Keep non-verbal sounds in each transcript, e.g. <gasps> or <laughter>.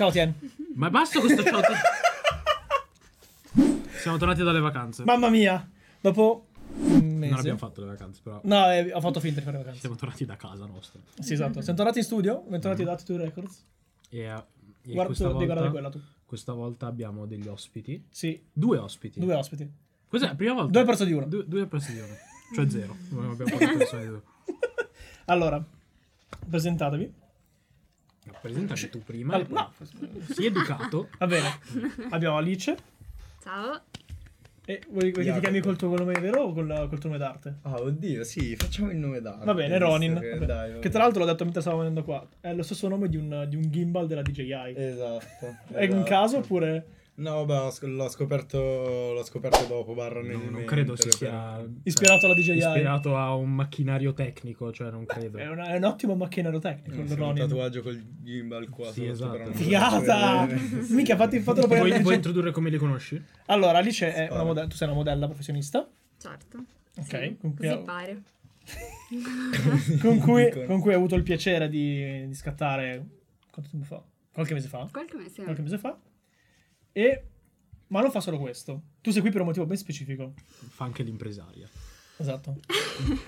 Ciao Tien. Ma basta questo ciao. Siamo tornati dalle vacanze. Mamma mia. Dopo un mese. Non abbiamo fatto le vacanze, però. No, eh, ho fatto finta di fare vacanze. Siamo tornati da casa nostra. Sì, esatto. Siamo tornati in studio, bentornati da Attitude Records. E, eh, e Guarda, questa, tu, devi guardare volta, quella tu. questa volta abbiamo degli ospiti. Sì, Due ospiti. due ospiti. Questa è la prima volta? Due al posto di uno. Due, due al posto di uno. Cioè zero. Abbiamo fatto <laughs> persone di due. Allora, presentatevi. Presentati tu prima. All- no, Sii educato. <laughs> va bene. Abbiamo Alice. Ciao. E vuoi, vuoi che ti Jacopo. chiami col tuo nome vero o col, col tuo nome d'arte? Ah, oddio, sì, facciamo il nome d'arte. Va bene, visto Ronin. Che, Vabbè. dai, Che tra l'altro l'ho detto mentre stavo venendo qua. È lo stesso nome di un, di un gimbal della DJI. Esatto. È un esatto. caso oppure. No, beh, ho sc- l'ho scoperto, l'ho scoperto dopo, barra nel No, non credo si sia Ispirato alla DJI. ispirato a un macchinario tecnico, cioè non credo. È, una- è un ottimo macchinario tecnico. Mm, il un tatuaggio col gimbal qua Sì, esatto. Figata! <laughs> Mica, fatti, fatelo poi. Vuoi, vuoi introdurre come li conosci? Allora, Alice è una modella. Tu sei una modella professionista. Certo. Ok, Sì, con cui- Così pare. <laughs> Con cui, con cui hai avuto il piacere di, di scattare. Quanto tempo fa? Qualche mese fa. Qualche mese. Qualche mese fa. E. Ma non fa solo questo. Tu sei qui per un motivo ben specifico. Fa anche l'impresaria. Esatto.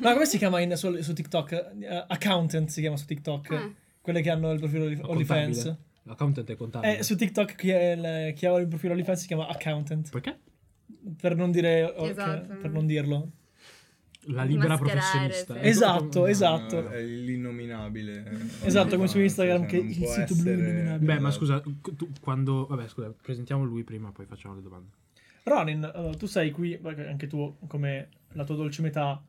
Ma come si chiama in- su, su TikTok? Eh, accountant si chiama su TikTok. Eh. Quelle che hanno il profilo di OnlyFans. contabile. L'accountant è contabile. Eh, su TikTok chi, è il- chi ha il profilo OnlyFans si chiama accountant. Perché? Per non dire. Esatto. Per non dirlo. La libera Mascherare, professionista. sì. È Esatto, proprio- esatto. È l'innominabile. Esatto, come su Instagram, Cioè, che non il può sito blu essere- innominabile. Beh, ma scusa, tu quando... Vabbè, scusa, presentiamo lui prima, poi facciamo le domande. Ronin, allora, tu sei qui, perché anche tu, come la tua dolce metà,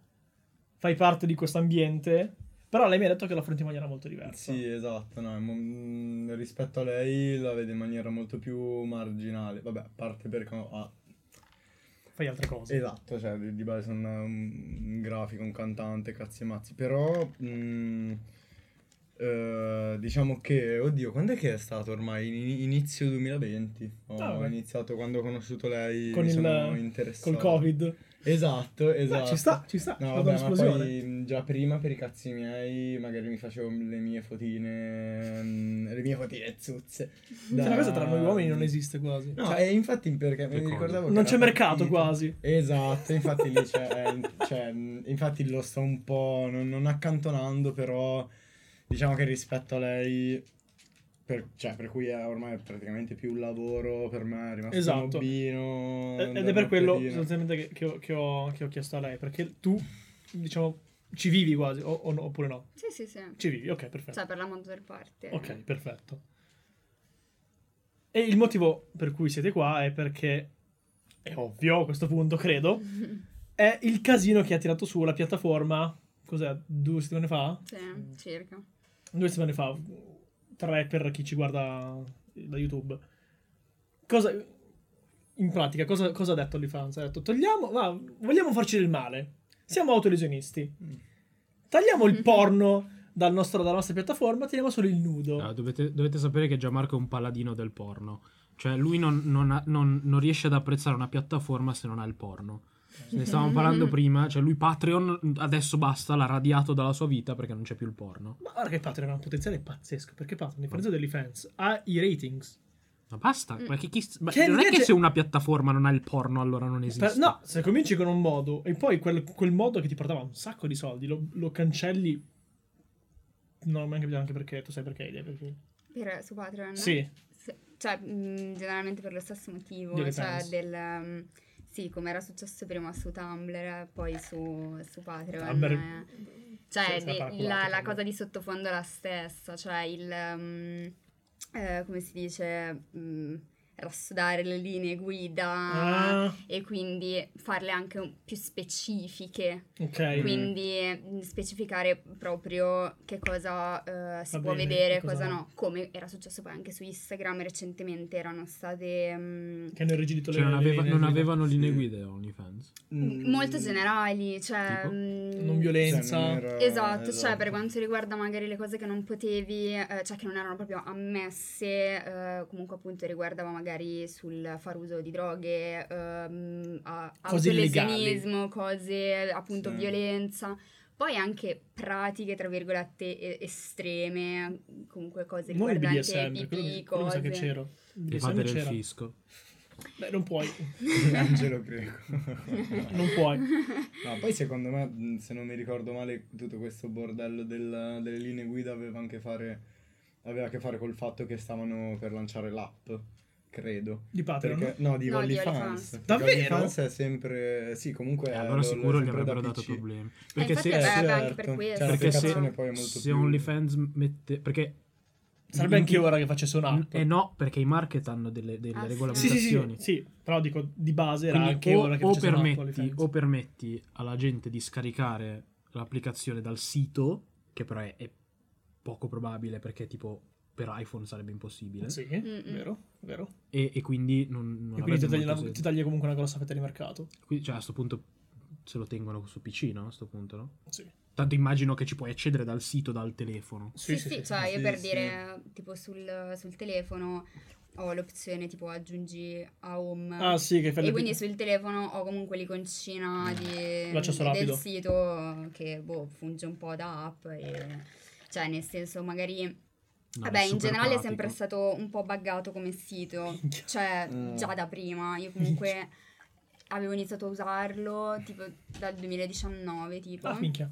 fai parte di questo ambiente, però lei mi ha detto che lo affronti in maniera molto diversa. Sì, esatto, no, è mo- mm, rispetto a lei la vede in maniera molto più marginale. Vabbè, a parte perché ha Fai altre cose. Esatto, cioè di, di base sono un, grafico, un cantante, cazzi e mazzi, però mh, eh, diciamo che, oddio, quando è che è stato ormai? In- inizio 2020? Ho Ah, iniziato quando ho conosciuto lei, Con mi il- sono interessato. Col Covid. Esatto, Eh, esatto. ci sta, ci sta. No, vabbè, ma poi mh, già prima per i cazzi miei magari mi facevo le mie fotine, mh, le mie fotine zuzze. C'è una cosa tra noi uomini non esiste quasi. No, Cioè, e infatti perché mi ricordavo che non c'è mercato partito. quasi. Esatto, <laughs> infatti lì c'è, cioè, mh, infatti lo sto un po' non, non accantonando, però diciamo che rispetto a lei, per, cioè, per cui è ormai praticamente più un lavoro per me, è rimasto Esatto. un hobbino. Ed è per quello sostanzialmente che, che ho, che ho- che ho chiesto a lei, perché tu, diciamo, ci vivi quasi, o, o no- oppure no? Sì, sì, sì. Ci vivi, ok, perfetto. Cioè, per la maggior parte. Ok, perfetto. E il motivo per cui siete qua è perché, è ovvio a questo punto, credo, <laughs> è il casino che ha tirato su la piattaforma, cos'è, due settimane fa? Sì, circa. Due settimane fa, tre per chi ci guarda da YouTube. Cosa, in pratica, cosa, cosa ha detto OnlyFans? Ha detto, togliamo, ma vogliamo farci del male, siamo autolesionisti. Tagliamo il porno dal nostro- dalla nostra piattaforma, teniamo solo il nudo. Ah, dovete, dovete sapere che Gianmarco è un paladino del porno. Cioè, lui non, non ha- non- non riesce ad apprezzare una piattaforma se non ha il porno. Ne stavamo parlando prima, cioè lui Patreon adesso basta, l'ha radiato dalla sua vita perché non c'è più il porno. Ma guarda che Patreon ha un potenziale pazzesco, perché Patreon, a differenza dell'OnlyFans, ha i ratings. Ma basta, Mm. ma che chi- ma Che non è che se una piattaforma non ha il porno allora non esiste. Per- no, se cominci con un modo e poi quel, quel modo che ti portava un sacco di soldi, lo, lo cancelli... Non ho neanche capito anche perché, tu sai perché, idea, perché... Per, su Patreon? Sì, Sì, Cioè, mh, generalmente per lo stesso motivo. Cioè, fans. del... um, sì, come era successo prima su Tumblr, poi su, su Patreon. Tumblr- eh. Cioè, de- la, la cosa di sottofondo è la stessa. Cioè, il... um, eh, come si dice... mh, rassodare le linee guida Ah, e quindi farle anche più specifiche. ok. Quindi mh, specificare proprio che cosa eh, si Va può bene, vedere, cosa cosa no. Come era successo poi anche su Instagram recentemente erano state mh, Che hanno irrigidito Cioè, le non, aveva- le- non le- avevano linee Sì. guida OnlyFans. Mm, molto generali, cioè... Mh, Non violenza. cioè, non era- Esatto, cioè per quanto riguarda magari le cose che non potevi, eh, cioè che non erano proprio ammesse, eh, comunque appunto riguardava magari sul far uso di droghe, ehm, a- autolesionismo, cose appunto Sì. violenza. poi anche pratiche, tra virgolette, estreme, comunque cose il riguardanti BDSM, quello, pipì, quello che cose. c'era. Il Evadere BDSM il c'era. fisco. Beh, non puoi. <laughs> Angelo greco. <laughs> Non puoi. No, poi secondo me, se non mi ricordo male, tutto questo bordello del- delle linee guida aveva anche fare, aveva a che fare col fatto che stavano per lanciare l'app, credo. Di Patreon. Perché, no, di No, OnlyFans. OnlyFans. Perché Davvero? OnlyFans è sempre, sì, comunque... E è- allora lo- sicuro gli avrebbero da dato PC. problemi. Eh, Perché infatti se, aveva certo. anche per questo. Cioè, Perché l'applicazione se- poi è molto se più... OnlyFans mette... Perché... Sarebbe anche ora che facesse un'app. Eh no, perché i market hanno delle, delle Ah, sì. Sì, regolamentazioni. sì, sì, sì. Però dico, di base era Quindi anche o, ora che o permetti, o permetti alla gente di scaricare l'applicazione dal sito, che però è, è poco probabile perché tipo per iPhone sarebbe impossibile, Sì, Mm-mm. vero, vero. e, e quindi non, non E quindi ti tagli, senso. ti tagli comunque una grossa fetta di mercato. Qui- cioè a sto punto se lo tengono su PC, no? A sto punto, no? Sì. Tanto immagino che ci puoi accedere dal sito, dal telefono. Sì, sì, cioè io sì, per sì. dire, tipo sul, sul telefono ho l'opzione tipo aggiungi a home. Ah, sì, che fai E quindi sul telefono ho comunque l'iconcina di, L'accesso del rapido. sito che boh, funge un po' da app. E, cioè, nel senso, magari. No, vabbè, è in generale è pratico. sempre stato un po' buggato come sito. Cioè, Mm. già da prima. Io <laughs> comunque avevo iniziato a usarlo tipo dal 2019, tipo. Ah, minchia.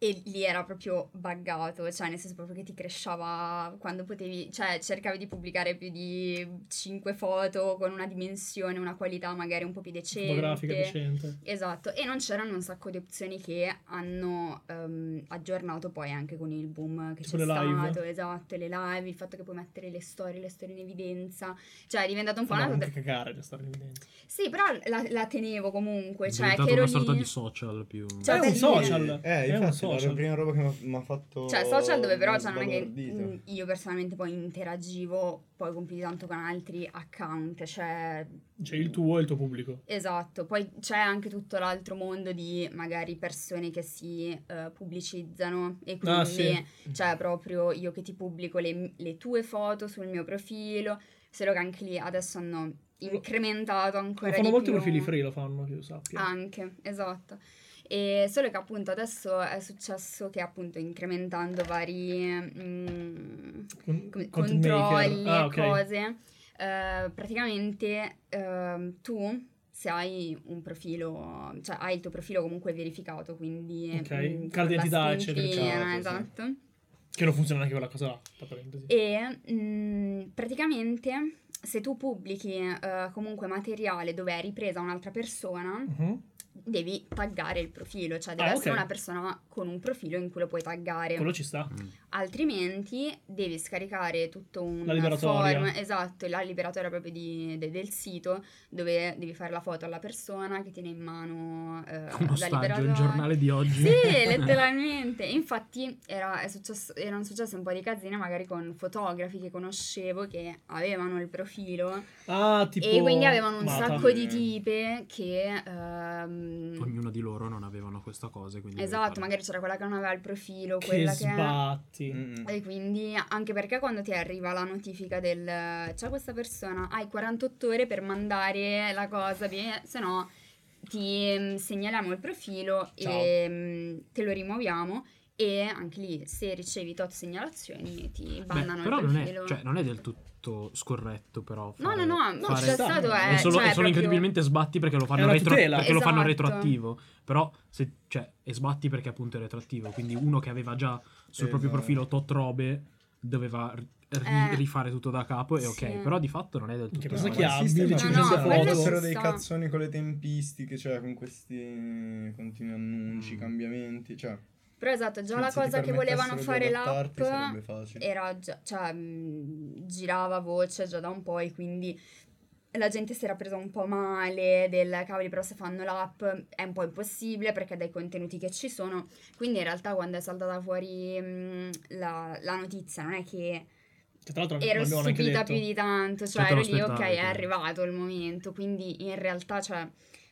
E lì era proprio buggato, cioè nel senso proprio che ti cresceva quando potevi, cioè cercavi di pubblicare più di 5 foto con una dimensione, una qualità magari un po' più decente. Fotografica decente. Esatto, e non c'erano un sacco di opzioni che hanno ehm, aggiornato poi anche con il boom che Tipo c'è le live. stato, esatto, le live, il fatto che puoi mettere le storie, le storie in evidenza, cioè è diventato un po' Fanno una... anche cagare da stare in evidenza. Sì, però la, la tenevo comunque, È cioè che ero una sorta lì... di social più... Cioè, è per un social. Eh, è un infatti, social. la prima roba che mi ha fatto... Cioè, social dove però cioè, non è che mm, io personalmente poi interagivo poi con più di tanto con altri account, cioè C'è il tuo e il tuo pubblico. esatto, poi c'è anche tutto l'altro mondo di magari persone che si eh, pubblicizzano e quindi Ah, sì. cioè proprio io che ti pubblico le, le tue foto sul mio profilo, solo che anche lì adesso hanno incrementato ancora Lo fanno di molti più. profili free, lo fanno, che io sappia. anche, esatto. E solo che appunto adesso è successo che appunto incrementando vari mm, Con- come- controlli maker. Ah, e ok. cose, eh, praticamente ehm, tu se hai un profilo, cioè hai il tuo profilo comunque verificato, quindi Ok, mm, carta d'identità, eccetera, eccetera. Sì. esatto. Che non funziona neanche quella cosa là, tra parentesi. E mm, praticamente se tu pubblichi eh, comunque materiale dove è ripresa un'altra persona, Mhm. Devi taggare il profilo, cioè deve Ah, essere ok. una persona con un profilo in cui lo puoi taggare. Quello ci sta. Mm. Altrimenti devi scaricare tutto un form, esatto, la liberatoria proprio di- de- del sito dove devi fare la foto alla persona che tiene in mano eh, Uno la stagio, il liberatoria. giornale di oggi. Sì, <laughs> letteralmente. Infatti era, è successo- erano successe un po' di casine magari con fotografi che conoscevo che avevano il profilo Ah, tipo... e quindi avevano un Mata. sacco di tipe che... ehm, Ognuno di loro non avevano questa cosa. Quindi esatto, magari c'era quella che non aveva il profilo, Che quella che... sbatti. Mm. E quindi anche perché quando ti arriva la notifica del c'è questa persona, hai 48 ore per mandare la cosa, beh, se no ti mm, segnaliamo il profilo Ciao. e mm, te lo rimuoviamo e anche lì se ricevi tot segnalazioni ti Beh, bannano però il non è, profilo. cioè, non è del tutto scorretto, però. no, fare- no, no, no, fare- c'è sta. stato È è, solo, cioè, è solo proprio- incredibilmente sbatti perché lo fanno, retro- perché lo fanno Esatto. retroattivo. Però, se, cioè, e sbatti perché appunto è retroattivo. Quindi uno che aveva già sul proprio Esatto. profilo tot robe doveva ri- Eh. rifare tutto da capo e ok. Sì. Però di fatto non è del tutto. Che cosa male. che ha? esiste, ma 1500 No, no, foto. dei cazzoni con le tempistiche, cioè con questi continui annunci, Mm. cambiamenti, cioè Però esatto, già la se cosa che volevano fare l'app era già, cioè, mh, girava voce già da un po' e quindi la gente si era presa un po' male del cavoli però se fanno l'app è un po' impossibile perché dai contenuti che ci sono quindi in realtà quando è saltata fuori mh, la, la notizia non è che Che tra l'altro ero stupita più di tanto cioè te ero lì ok è arrivato il momento. Quindi in realtà cioè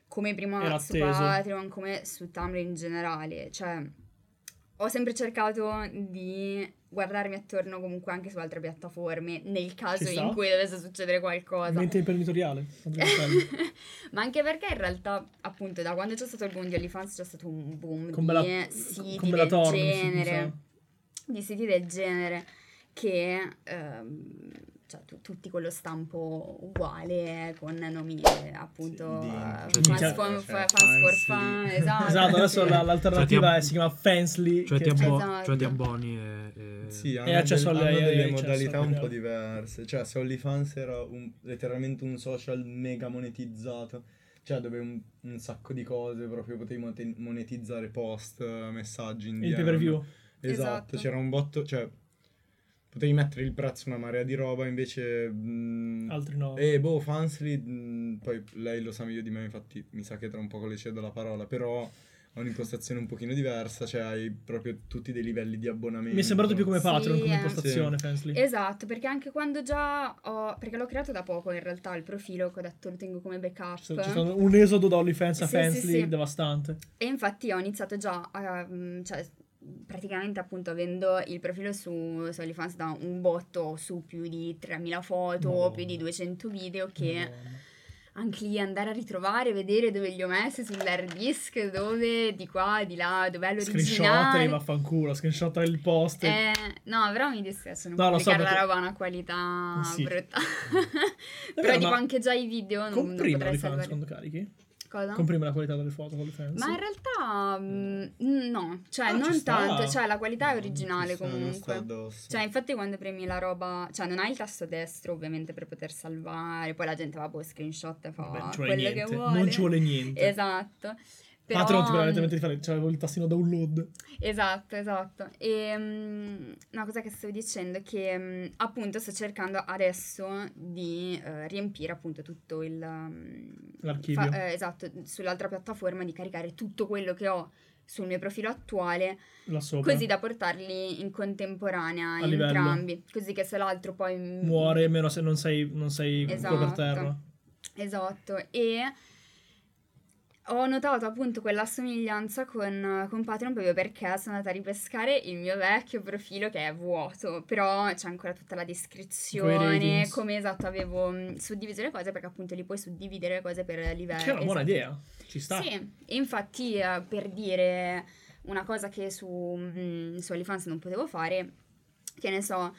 come prima Era su atteso. Patreon come su Tumblr in generale cioè ho sempre cercato di guardarmi attorno comunque anche su altre piattaforme nel caso in cui dovesse succedere qualcosa. Mente imprenditoriale. <laughs> Ma anche perché in realtà, appunto, da quando c'è stato il boom di OnlyFans c'è stato un boom Con di Bella, siti con del Thorne, mi genere, di siti del genere che ehm, cioè, tu- tutti con lo stampo uguale, con nomi appunto Sì, cioè, fans, cioè, for, cioè, Fansly. for fan, esatto. Esatto, adesso la- l'alternativa Cioè, è- si chiama Fansly. Cioè, che- ti, abbo- Esatto. cioè ti abboni e... e- Sì, E hanno, accesso del- alle- hanno delle accesso modalità un po' diverse. Cioè, se OnlyFans era un- letteralmente un social mega monetizzato, cioè dove un, un sacco di cose proprio potevi monetizzare post, messaggi in Il pay per view. Esatto, Esatto. c'era un botto, cioè potevi mettere il prezzo una marea di roba, invece mh, Altri no. e boh, Fansly, mh, poi lei lo sa meglio di me, infatti mi sa che tra un poco le cedo la parola, però ha un'impostazione un pochino diversa, cioè hai proprio tutti dei livelli di abbonamento. Mi è sembrato più come Sì, Patreon, come eh. impostazione, Fansly. Esatto, perché anche quando già ho... perché l'ho creato da poco in realtà il profilo che ho detto lo tengo come backup. C'è c'è stato un esodo da OnlyFans a Sì, sì, Fansly sì. devastante. E infatti ho iniziato già a, cioè, praticamente appunto avendo il profilo su, su OnlyFans da un botto su più di 3000 foto, Madonna. più di 200 video che Madonna. anche lì andare a ritrovare, vedere dove li ho messi sull'hard disk, dove di qua, di là, dov'è Screenshottali, l'originale. vaffanculo, screenshottali il post. Eh, no, però mi dispiace non No, lo so, pubblicare la perché- roba a una qualità Sì. brutta. Davvero, <laughs> però dico anche già i video non, non potrei salvare. quando carichi? Cosa? Comprimi la qualità delle foto con OnlyFans? Ma in realtà mm, no, cioè Ah, ci non sta. tanto, cioè la qualità è Ci originale sta comunque. addosso. Cioè, infatti, quando premi la roba, cioè, non hai il tasto destro, ovviamente, per poter salvare. Poi la gente va, boh, screenshot e fa ci vuole quello niente. che vuole. Non ci vuole niente. <laughs> Esatto. Però, Patreon ti permette di fare cioè, il tastino download. Esatto, esatto. E mm, una cosa che stavo dicendo è che mm, appunto sto cercando adesso di eh, riempire appunto tutto il mm, L'archivio. fa- eh, esatto, sull'altra piattaforma di caricare tutto quello che ho sul mio profilo attuale, Là sopra. così da portarli in contemporanea A livello. entrambi, così che se l'altro poi mm, Muore meno se non sei, non sei Esatto. per terra. Esatto, e ho notato appunto quella somiglianza con, con Patreon proprio perché sono andata a ripescare il mio vecchio profilo che è vuoto, però c'è ancora tutta la descrizione, come esatto avevo mh, suddiviso le cose perché appunto li puoi suddividere le cose per livelli. Che è una buona esatto. idea. Ci sta. Sì, e infatti eh, per dire una cosa che su, mm, su OnlyFans non potevo fare, che ne so,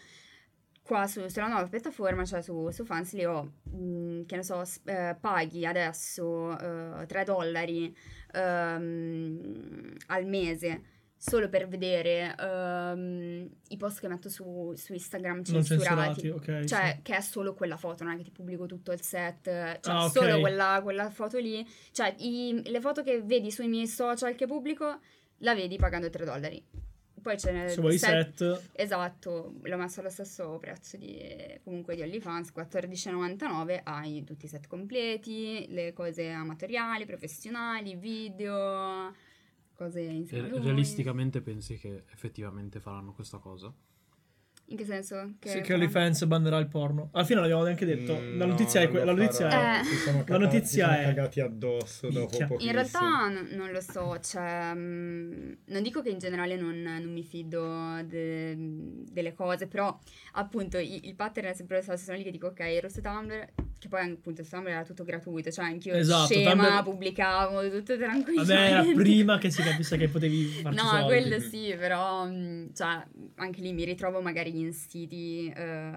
qua su- sulla nuova piattaforma, cioè su, su Fansly ho, mm, che ne so, s- eh, paghi adesso eh, 3 dollari ehm, al mese solo per vedere ehm, i post che metto su, su Instagram censurati. censurati, ok. Cioè, sì. che è solo quella foto, non è che ti pubblico tutto il set, cioè Ah, solo quella, quella foto lì. Cioè, i- le foto che vedi sui miei social che pubblico, la vedi pagando 3 dollari. Poi c'è nel Se vuoi i set, Esatto, l'ho messo allo stesso prezzo di, comunque di OnlyFans, 14,99, hai tutti i set completi, le cose amatoriali, professionali, video, cose insieme realisticamente pensi che effettivamente faranno questa cosa? In che senso? Che sì, che? OnlyFans bannerà il porno. Alla fine l'abbiamo neanche detto. Mm, la no, notizia è non que- lo la notizia farò. è- Si sono La cagati- notizia si sono è- cagati addosso dopo Minchia. pochissimo. In realtà n- non lo so, cioè, mm, non dico che in generale non, non mi fido de- delle cose, però appunto i- il pattern è sempre lo stesso, sono lì che dico ok, ero su Tumblr, che poi appunto su Tumblr era tutto gratuito, cioè anch'io Esatto, scema, Tumblr- pubblicavo tutto tranquillo. Vabbè, era <laughs> prima che si capisse che potevi farci No, soldi. quello sì, però mm, cioè, anche lì mi ritrovo magari in siti eh,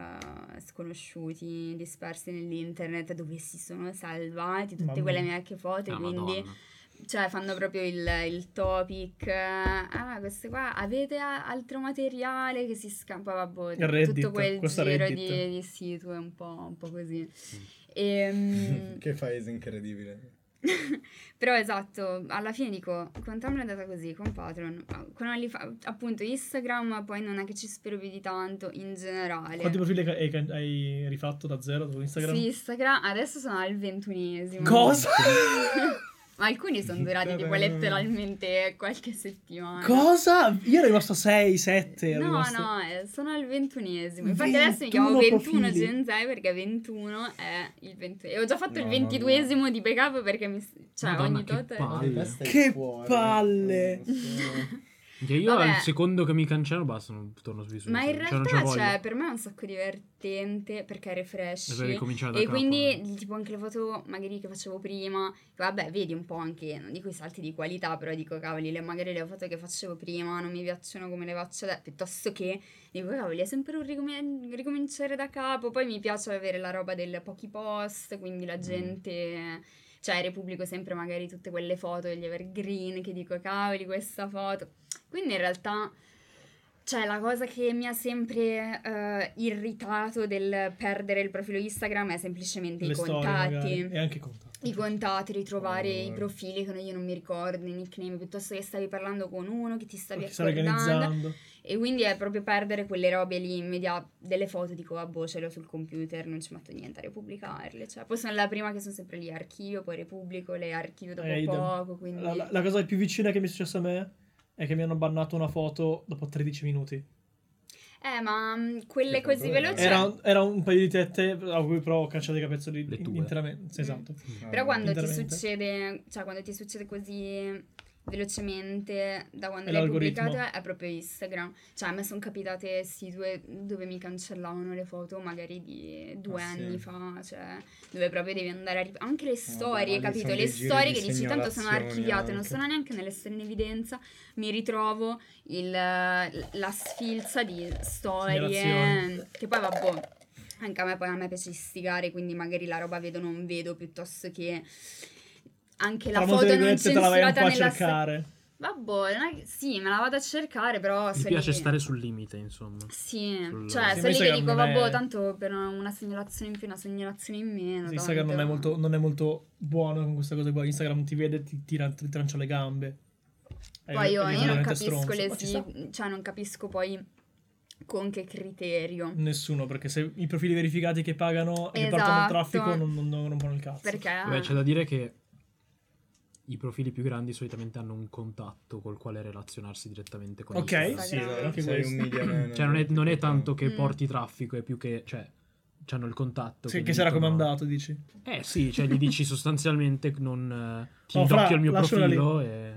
sconosciuti, dispersi nell'internet dove si sono salvati tutte Mamma quelle mie vecchie foto, Ah, quindi Madonna. cioè fanno proprio il, il topic. Ah, queste qua avete a- altro materiale che si scampa, vabbè, Il Reddit, tutto quel giro di, di sito è un po', un po' così. Mm. Ehm, <laughs> che paese incredibile. <laughs> però esatto, alla fine dico, con Tumblr è andata così, con Patreon, con OnlyFans- appunto Instagram poi non è che ci spero più di tanto in generale. Quanti profili hai, hai- rifatto da zero su Instagram? Sì, Instagram adesso sono al ventunesimo. Cosa? <laughs> Ma alcuni sono durati tipo letteralmente qualche settimana. Cosa? Io ero rimasto a 6, 7. No, no, eh, sono al ventunesimo. Infatti 21 adesso mi chiamo 21 profili. Gen Z perché 21 è il 20 E ho già fatto il Mamma mia. 22esimo di backup perché mi... Cioè Madonna, ogni che tot... palle. Che palle! <laughs> Che io Vabbè. al secondo che mi cancello basta, non torno su Ma in. Cioè, realtà, cioè, per me è un sacco divertente perché refresh. E per ricominciare da E capo. quindi, tipo, anche le foto magari che facevo prima, vabbè, vedi un po' anche, non dico i salti di qualità, però dico, cavoli, le- magari le foto che facevo prima non mi piacciono come le faccio adesso, piuttosto che, dico, cavoli, è sempre un ricom- ricominciare da capo, poi mi piace avere la roba del pochi post, quindi Mm. la gente... Cioè, repubblico sempre magari tutte quelle foto degli evergreen che dico, cavoli, questa foto. Quindi in realtà... Cioè, la cosa che mi ha sempre eh, irritato del perdere il profilo Instagram è semplicemente Le i contatti. E anche i contatti. I contatti, ritrovare Oh. i profili che io non mi ricordo, i nickname, piuttosto che stavi parlando con uno che ti stavi accordando. E quindi è proprio perdere quelle robe lì immediate, delle foto, dico, ah boh, ce l'ho sul computer, non ci metto niente a repubblicarle. Cioè, poi sono la prima che sono sempre lì, archivio, poi repubblico, le archivio dopo Eh, idem. poco, quindi... La, la- la cosa più vicina che mi è successa a me è che mi hanno bannato una foto dopo 13 minuti. Eh, ma mm, quelle così veloci... Era, era un paio di tette a cui però ho cacciato i capezzoli Le interamente. Sì, esatto. Però quando ti succede, cioè quando ti succede così velocemente da quando l'hai pubblicata è proprio Instagram. Cioè a me sono capitate situe dove mi cancellavano le foto magari di due Ah, sì. anni fa, cioè dove proprio devi andare a rip- anche le storie, lì capito? Le storie che dici tanto sono archiviate, non anche. sono neanche nelle storie in evidenza, mi ritrovo il- la sfilza di storie che poi vabbè anche a me poi a me piace istigare, quindi magari la roba vedo non vedo piuttosto che anche la foto non virgolette te la vai un censurata po' a nella sto- cercare. Vabbè, non è che- sì, me la vado a cercare, però Mi piace lì- stare sul limite, insomma. Sì, sul- cioè, Sì, se lì che dico, non è- vabbè, tanto per una segnalazione in più, una segnalazione in meno. Instagram non è, molto, non è molto buono con queste cose qua. Instagram ti vede e ti, tira, ti trancia le gambe. È- Poi io, è io non capisco stronzo. le sì, cioè non capisco poi con che criterio. Nessuno, perché se i profili verificati che pagano e che portano il Esatto. traffico non, non, non rompono il cazzo. Perché Vabbè, c'è da dire che i profili più grandi solitamente hanno un contatto col quale relazionarsi direttamente con Ok, Instagram. sì, Instagram. anche Sei un media <clears throat> man, Cioè, non è, non è tanto che Mm. porti traffico, è più che. Cioè, hanno il contatto. Sì, che si era dicono- comandato, dici. Eh sì, cioè gli dici sostanzialmente non eh, ti Oh, indocchio il mio profilo e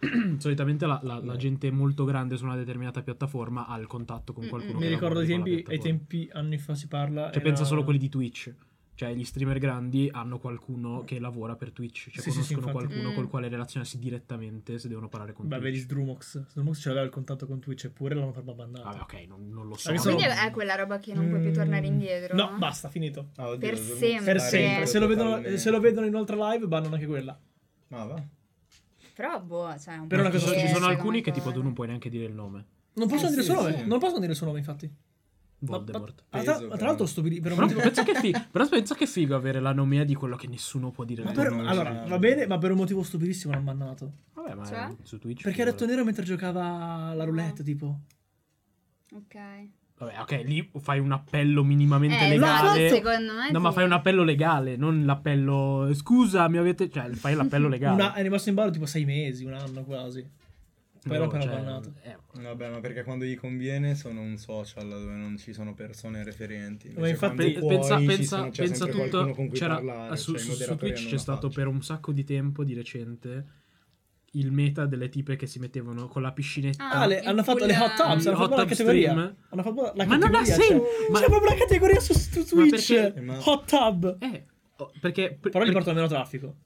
<clears throat> solitamente la, la- la gente molto grande su una determinata piattaforma ha il contatto con Mm, qualcuno mm. che Mi ricordo ai tempi, ai tempi, anni fa si parla. Cioè era- pensa solo a quelli di Twitch. Cioè gli streamer grandi hanno qualcuno che lavora per Twitch, cioè Sì, sì, sì, conoscono infatti. qualcuno Mm. col quale relazionarsi direttamente se devono parlare con Beh, Twitch. vedi Sdrumox. Sdrumox ce l'aveva il contatto con Twitch eppure l'hanno fatto bannato. Vabbè, ok, non, non lo so. Quindi sono- è quella roba che non puoi più tornare indietro. No, basta, finito. Ah, oddio, Per sempre. Per sempre. Se lo, vedono, se lo vedono in un'altra live, bannano anche quella. Ah, va. Però, boh, cioè, un Per po' una Ci cosa sono, ci sono alcuni che tipo tu non puoi neanche dire il nome. Non possono Eh, dire il sì, suo nome. sì. Non possono dire il suo nome, infatti. Voldemort. Ah, tra, Peso, tra l'altro, però. stupidi. Per un Però motivo, pensa che, fi- però pensa che figo avere la nomea di quello che nessuno può dire. ma per- allora, va bene, ma per un motivo stupidissimo l'hanno bannato. Vabbè, ma Cioè? su Twitch. Perché ha detto nero mentre giocava la roulette, tipo. Ok. Vabbè, ok, lì fai un appello minimamente Eh, legale. secondo me No, ma sì. fai un appello legale, non l'appello. Scusa, mi avete. Cioè, fai l'appello <laughs> legale. Una- è rimasto in ballo tipo sei mesi, un anno quasi. Dopo l'ha cioè, bannato. eh, Vabbè, ma perché quando gli conviene sono un social dove non ci sono persone referenti. Ma infatti- puoi, pensa, pensa, sono- c'è pensa tutto. con cui C'era, parlare, su, cioè, su- Twitch c'è stato faccio. per un sacco di tempo, di recente, il meta delle tipe che si mettevano con la piscinetta. Ah, le- hanno fatto le hot tubs, hanno fatto la categoria. Hanno fatto la Ma non ha categoria. senso, C'è, ma- c'è proprio la categoria su, su Twitch. perché- Ma- Hot tub. Eh, oh, perché. Però gli portano meno traffico.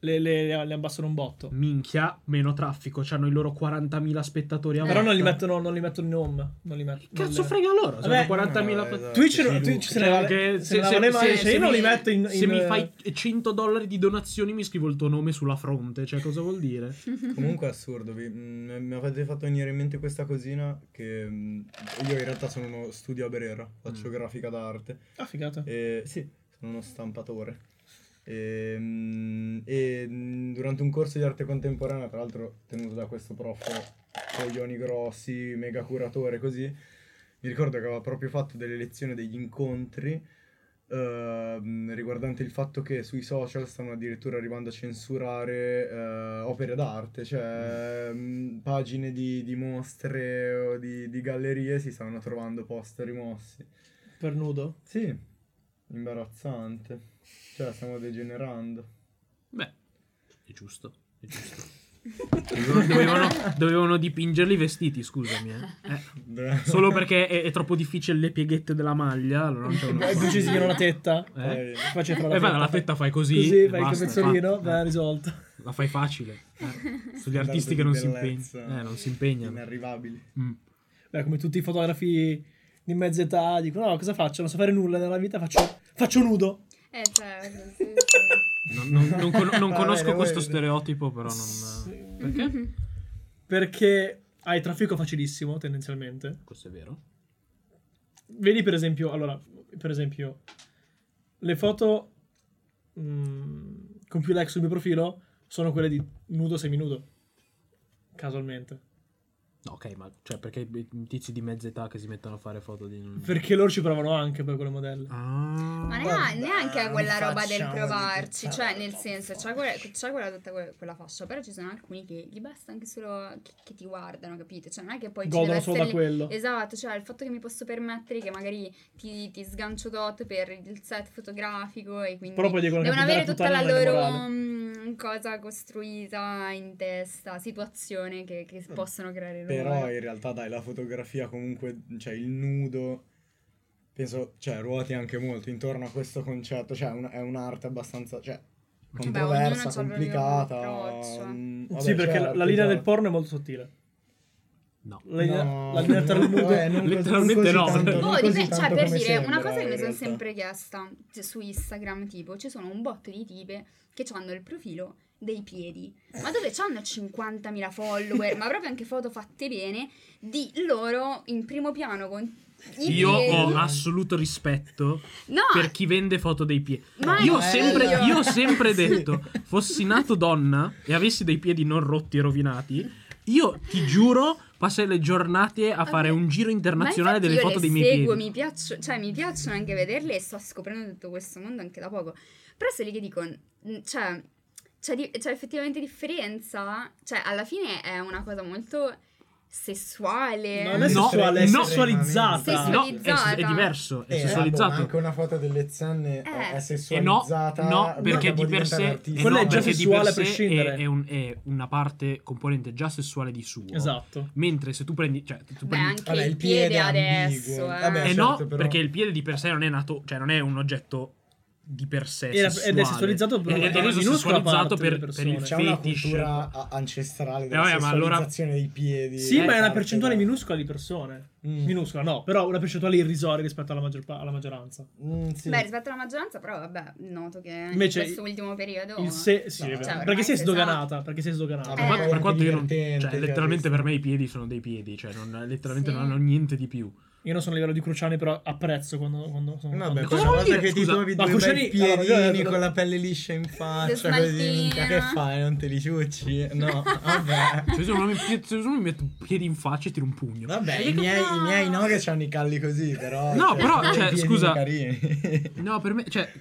Le, le, le abbassano un botto. Minchia, meno traffico. Hanno i loro 40.000 spettatori a Però non li, mettono, non li mettono in home. Non li met- non Cazzo le- frega loro? Sono Vabbè, 40.000 no, esatto. Twitch, no- Twitch se ne Cioè, vale. che Se, ne la valeva, cioè, io non li metto in. se in- mi fai 100 dollari di donazioni mi scrivo il tuo nome sulla fronte, cioè cosa vuol dire? <laughs> Comunque è assurdo, vi- mm, mi avete fatto venire in mente questa cosina che mm, io in realtà sono uno studio a Berera, faccio Mm. grafica d'arte. Ah, figata. E, sì, sono uno stampatore. E, mm, e, mm, durante un corso di arte contemporanea, tra l'altro tenuto da questo prof coglioni grossi, mega curatore così, mi ricordo che aveva proprio fatto delle lezioni, degli incontri ehm, riguardante il fatto che sui social stanno addirittura arrivando a censurare eh, opere d'arte, cioè mm, pagine di, di mostre o di, di gallerie si stanno trovando post rimossi. Per nudo. Sì, imbarazzante. Cioè, stiamo degenerando. Beh, è giusto, è giusto. <laughs> Dovevano, dovevano dipingerli vestiti, scusami. eh. Eh, Solo perché è, è troppo difficile le pieghette della maglia. Allora non c'è una... E tu ci si la tetta. Eh? Tra Eh, va, la fetta fai così. Così fai il basta, capezzolino, fatta. va risolto. La fai facile. Eh. <laughs> Sugli artisti che non si, impegn- bellezza eh, non si impegnano. Inarrivabili. Mm. Beh, come tutti i fotografi di mezza età dicono, no, cosa faccio? Non so fare nulla nella vita, faccio, faccio nudo. Eh, cioè, sì, sì. Non, non- non con- non Va <laughs> conosco bene, questo stereotipo, però non. Perché? Perché hai traffico facilissimo, tendenzialmente. Questo è vero. Vedi per esempio, allora, per esempio, le foto mm, con più like sul mio profilo sono quelle di nudo seminudo. Casualmente. No, ok, ma cioè, perché i tizi di mezza età che si mettono a fare foto di. Perché loro ci provano anche per quelle modelle. Ah. Ma ne- Vabbè, neanche a quella roba del provarci, cioè nel senso, c'è quella, c'è quella tutta que- quella fascia, però ci sono alcuni che gli basta anche solo che, che ti guardano, capite? Cioè non è che poi ci deve Godono solo essere da quello. Esatto, cioè il fatto che mi posso permettere che magari ti, ti sgancio tot per il set fotografico e quindi Però poi dicono che devono avere tutta la loro mm, cosa costruita in testa, situazione che, che possono creare loro. Però in realtà dai, la fotografia comunque, cioè il nudo, penso, cioè ruoti anche molto intorno a questo concetto, cioè è un- è un'arte abbastanza, cioè, controversa, proprio complicata. approccio. mm, sì, vabbè, perché la, certo, la linea del esatto. porno è molto sottile. No. La linea, No, la linea tra il nudo vabbè, non così- Letteralmente no. tanto- Boh, dipende- cioè per dire, una sembra, cosa che mi sono sempre chiesta cioè, su Instagram, tipo, ci sono un botto di tipe che hanno il profilo dei piedi, ma dove hanno 50.000 follower, ma proprio anche foto fatte bene di loro in primo piano con Io piedi. ho assoluto rispetto No, per chi vende foto dei piedi. ma Io ho Eh, sempre, io- ho sempre <laughs> detto, fossi nato donna e avessi dei piedi non rotti e rovinati, io ti giuro passerei le giornate a fare Vabbè, un giro internazionale delle foto dei miei seguo, piedi. Mi, piaccio- cioè, mi piacciono anche vederle e sto scoprendo tutto questo mondo anche da poco. Però se lì che dico, cioè, c'è, di- c'è effettivamente differenza? Cioè, alla fine è una cosa molto sessuale. Non è No, sessuale, è no. sessualizzata. No, è, Sessualizzata. è diverso, è Eh, sessualizzato. vabbè, anche una foto delle zanne è- Eh. è E sessualizzata. no, no, perché di per sé, eh no, è già perché di sessuale per a sé prescindere. È, è un- è una parte componente già sessuale di suo. Esatto. Mentre se tu prendi, cioè, tu Beh, prendi anche Vabbè, il il piede, piede è adesso. ambiguo. eh. Vabbè, Eh certo, no, però- perché il piede di per sé non è nato, cioè non è un oggetto di per sé Era- ed è sessuale. sessualizzato per Ed- è minuscola sessualizzato per, per il. C'è una fetish. cultura ancestrale Eh, della vabbè, ma allora- sessualizzazione dei piedi. Sì, Eh, ma è una percentuale da- minuscola di persone. Mm. Minuscola, no, però una percentuale irrisoria rispetto alla, maggior alla maggioranza. Mm, sì. Beh, rispetto alla maggioranza, però, vabbè, noto che Invece in questo ultimo periodo... Il se- sì, No, è cioè, perché sei ormai sdoganata, perché sei sdoganata. Eh. Per, quanto io non, cioè, letteralmente per me i piedi sono dei piedi, cioè non, letteralmente Sì. non hanno niente di più. Io non sono a livello di Cruciani, però apprezzo quando, quando sono... Vabbè, quando- cosa vuol dire? che ti Scusa, trovi ma due bei piedini allora, io- con la pelle liscia in faccia, così, che fai? Non te li ciucci? <laughs> No, vabbè. Cioè, se uno mi, mette un piede in faccia e tiro un pugno. Vabbè, i miei, no. i miei no che hanno i calli così, però... No, però, cioè, dei piedini scusa. carini. <laughs> No, per me, cioè,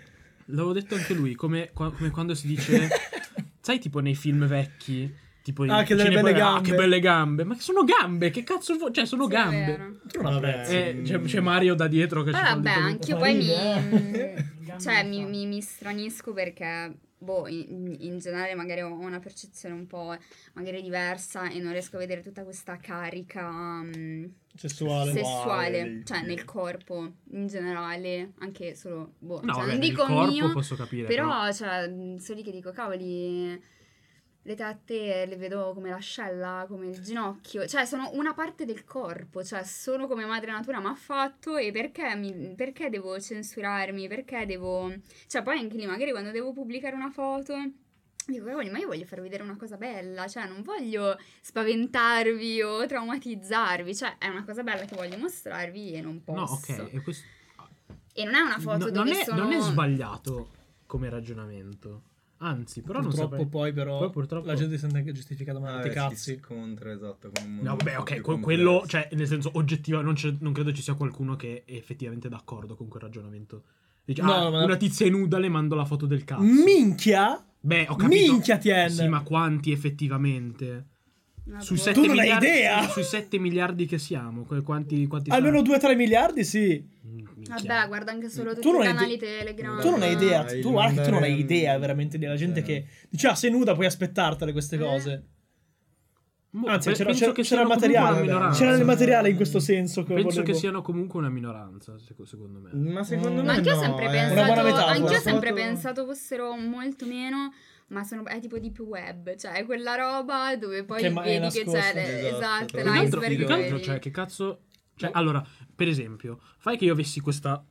l'avevo detto anche lui, come, come quando si dice, <laughs> sai, tipo nei film vecchi, tipo Ah, che belle ah, gambe." che belle gambe, ma sono gambe, che cazzo vuoi? Cioè, sono Sì, gambe. Vabbè. Eh, c'è, c'è Mario da dietro che Però ci fa vabbè, anch'io Fa poi mi, <laughs> cioè, mi, mi, mi stranisco perché, boh, in, in generale magari ho una percezione un po' magari diversa e non riesco a vedere tutta questa carica mm, Sessuale. sessuale, cioè nel corpo in generale, anche solo, boh, No, cioè, vabbè, non dico corpo mio, posso capire, però, cioè, sono lì che dico, cavoli, le tette le vedo come l'ascella, come il ginocchio, cioè sono una parte del corpo, cioè sono come madre natura mi ha fatto e perché, mi- perché devo censurarmi, perché devo... Cioè poi anche lì magari quando devo pubblicare una foto... Dico, cavoli, ma io voglio farvi vedere una cosa bella, cioè non voglio spaventarvi o traumatizzarvi, cioè è una cosa bella che voglio mostrarvi e non posso. No, ok, e questo... E non è una foto No, dove non, è, sono... non è sbagliato come ragionamento. Anzi, però non purtroppo saprei... poi però Poi purtroppo- la gente si sente anche giustificata ma Ah, ti cazzi. Si scontra, esatto, con un mondo No, vabbè, ok, più que- quello, cioè, nel senso, oggettivo, non, c'è- non credo ci sia qualcuno che è effettivamente d'accordo con quel ragionamento. Dice, No, ah, ma- una tizia è nuda, le mando la foto del cazzo. Minchia? Beh, ho capito. Minchia, Tien! Sì, ma quanti effettivamente? Sui boh. 7 Tu non hai miliardi, idea? Sui 7 miliardi che siamo, quanti, quanti Almeno saranno? 2-3 miliardi, sì. Mm, minchia. Vabbè, guarda anche solo Tu tutti non i hai canali ide- Telegram. Tu non hai idea, Ah, tu guarda che tu non hai idea veramente della gente Cioè. che dice ah sei nuda puoi aspettartele queste Eh. cose. Mo- Anzi, pe- c'era, penso c'era, che c'era il materiale. C'era il materiale in questo senso. Che Penso volevo- che siano comunque una minoranza, seco- secondo me. Ma secondo Mm. Me anch'io ho no, sempre eh. pensato, Una buona metafora. anch'io ho sempre pensato fossero molto meno, ma sono, è tipo deep web, cioè quella roba dove poi Che vedi che nascosta. c'è, Esatto, esatto, che l'iceberg. che altro, cioè, che cazzo... Cioè, No. allora, per esempio, fai che io avessi questa,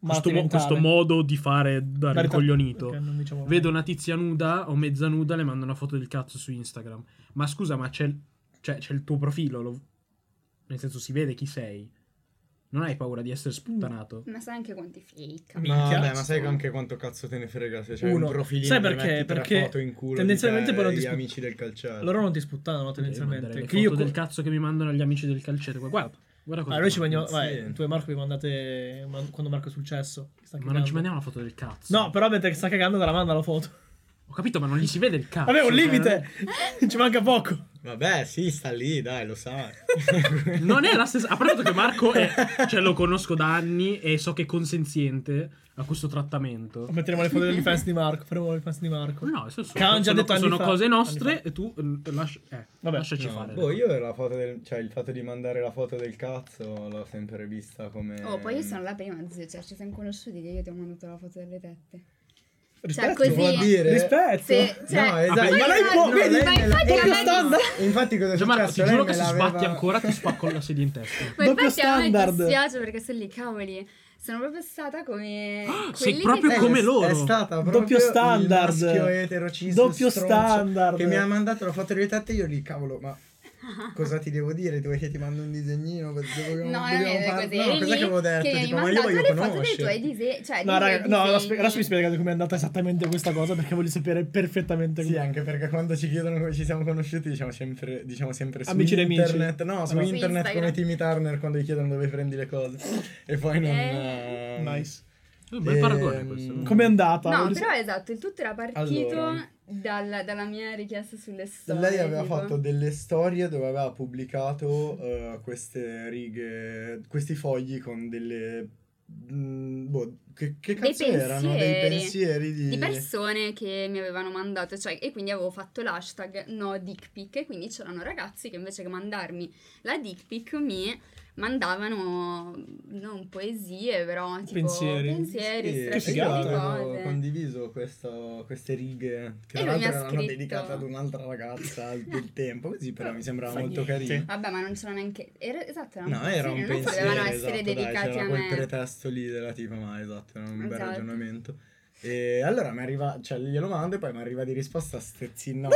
questo, mo- questo modo di fare da Dare ta- ricoglionito. ok, non diciamo- Vedo una tizia nuda o mezza nuda, le mando una foto del cazzo su Instagram. Ma scusa, ma c'è, cioè, c'è il tuo profilo, lo- nel senso si vede chi sei. Non hai paura di essere sputtanato? Ma sai anche quanti fake. No, Minchia. vabbè, ma sai anche quanto cazzo te ne frega se c'è Uno. un profilino Sai perché? Perché foto in culo tendenzialmente ti gli spu- amici del calciato. Loro non ti sputtano tendenzialmente. Che foto io del cazzo che mi mandano gli amici del calcetto. Guarda, guarda cosa noi ci mandiamo. Vai, tu e Marco vi mandate ma- quando Marco è successo. Ma non ci mandiamo la foto del cazzo. No, però mentre sta cagando te la manda la foto. Ho capito, ma non gli si vede il cazzo. Vabbè, un cioè, limite. <laughs> ci manca poco. Vabbè, sì, sta lì, dai, lo sa. <laughs> Non è la stessa. A parte che Marco è. <laughs> Cioè, lo conosco da anni e so che è consenziente a questo trattamento. Metteremo le foto degli fans di Marco. Faremo le fans di Marco. No, sono, hanno già sono- detto sono cose nostre e tu eh, lasci- eh, Vabbè. lasciaci No, fare. boh, io la foto del, cioè il fatto di mandare la foto del cazzo l'ho sempre vista come Oh, poi io sono la prima, zio, cioè ci siamo conosciuti che io ti ho mandato la foto delle tette. Rispetto. così- Vuol dire Rispetto. Se, cioè, No, esatto. Ma lei può- no, vedi, ma lei me la- infatti doppio standard. Infatti cosa è Gianmarco, successo? ti giuro Lei che se sbatti ancora ti spacco la sedia in testa. <laughs> Ma Doppio infatti a me standard. dispiace perché sono lì, cavoli. Sono proprio stata come. <gasps> sei quelli proprio che- come è- loro. È stata proprio Doppio standard. il maschio etero cis Doppio stronzo standard. Che mi ha mandato la foto delle tette e io lì, cavolo, ma cosa ti devo dire? Vuoi che ti mando un disegnino? Dobbiamo, No, non è far- così. No, lì che avevo detto? Che Tipo, ma io mandato voglio le foto dei tuoi conoscere. disegni. Cioè, No, raga, no, adesso mi spiegate come è andata esattamente questa cosa perché voglio sapere perfettamente Sì, come. anche perché quando ci chiedono come ci siamo conosciuti, diciamo sempre, diciamo sempre su Amici di amici. internet. No, su. Su internet Instagram. come Timmy Turner quando gli chiedono dove prendi le cose. E poi non. Eh. eh, Nice. È un bel Ehm, paragone questo. Com'è andata? No, però sa- esatto, il tutto era partito Allora. dal- dalla mia richiesta sulle storie. Lei aveva tipo. fatto delle storie dove aveva pubblicato eh, queste righe, questi fogli con delle. mm, boh, che, che Dei cazzo erano? Dei pensieri. pensieri di. di persone che mi avevano mandato, cioè, e quindi avevo fatto l'hashtag no dick pic e quindi c'erano ragazzi che invece che mandarmi la dick pic mi mandavano non poesie, però tipo Pensieri. pensieri, Sì, Che figata. cose. condiviso questo- queste righe che E tra l'altro erano scritto. dedicate ad un'altra ragazza <laughs> del tempo, così però mi sembrava Fa molto niente. carino. Vabbè, ma non c'era neanche era, esatto, erano No, era un non pensiero, potevano essere esatto, dai, dedicati c'era a quel me. pretesto lì della tipa, ma esatto, era un bel Esatto. ragionamento. E allora mi arriva, cioè glielo mando e poi mi arriva di risposta stezzina.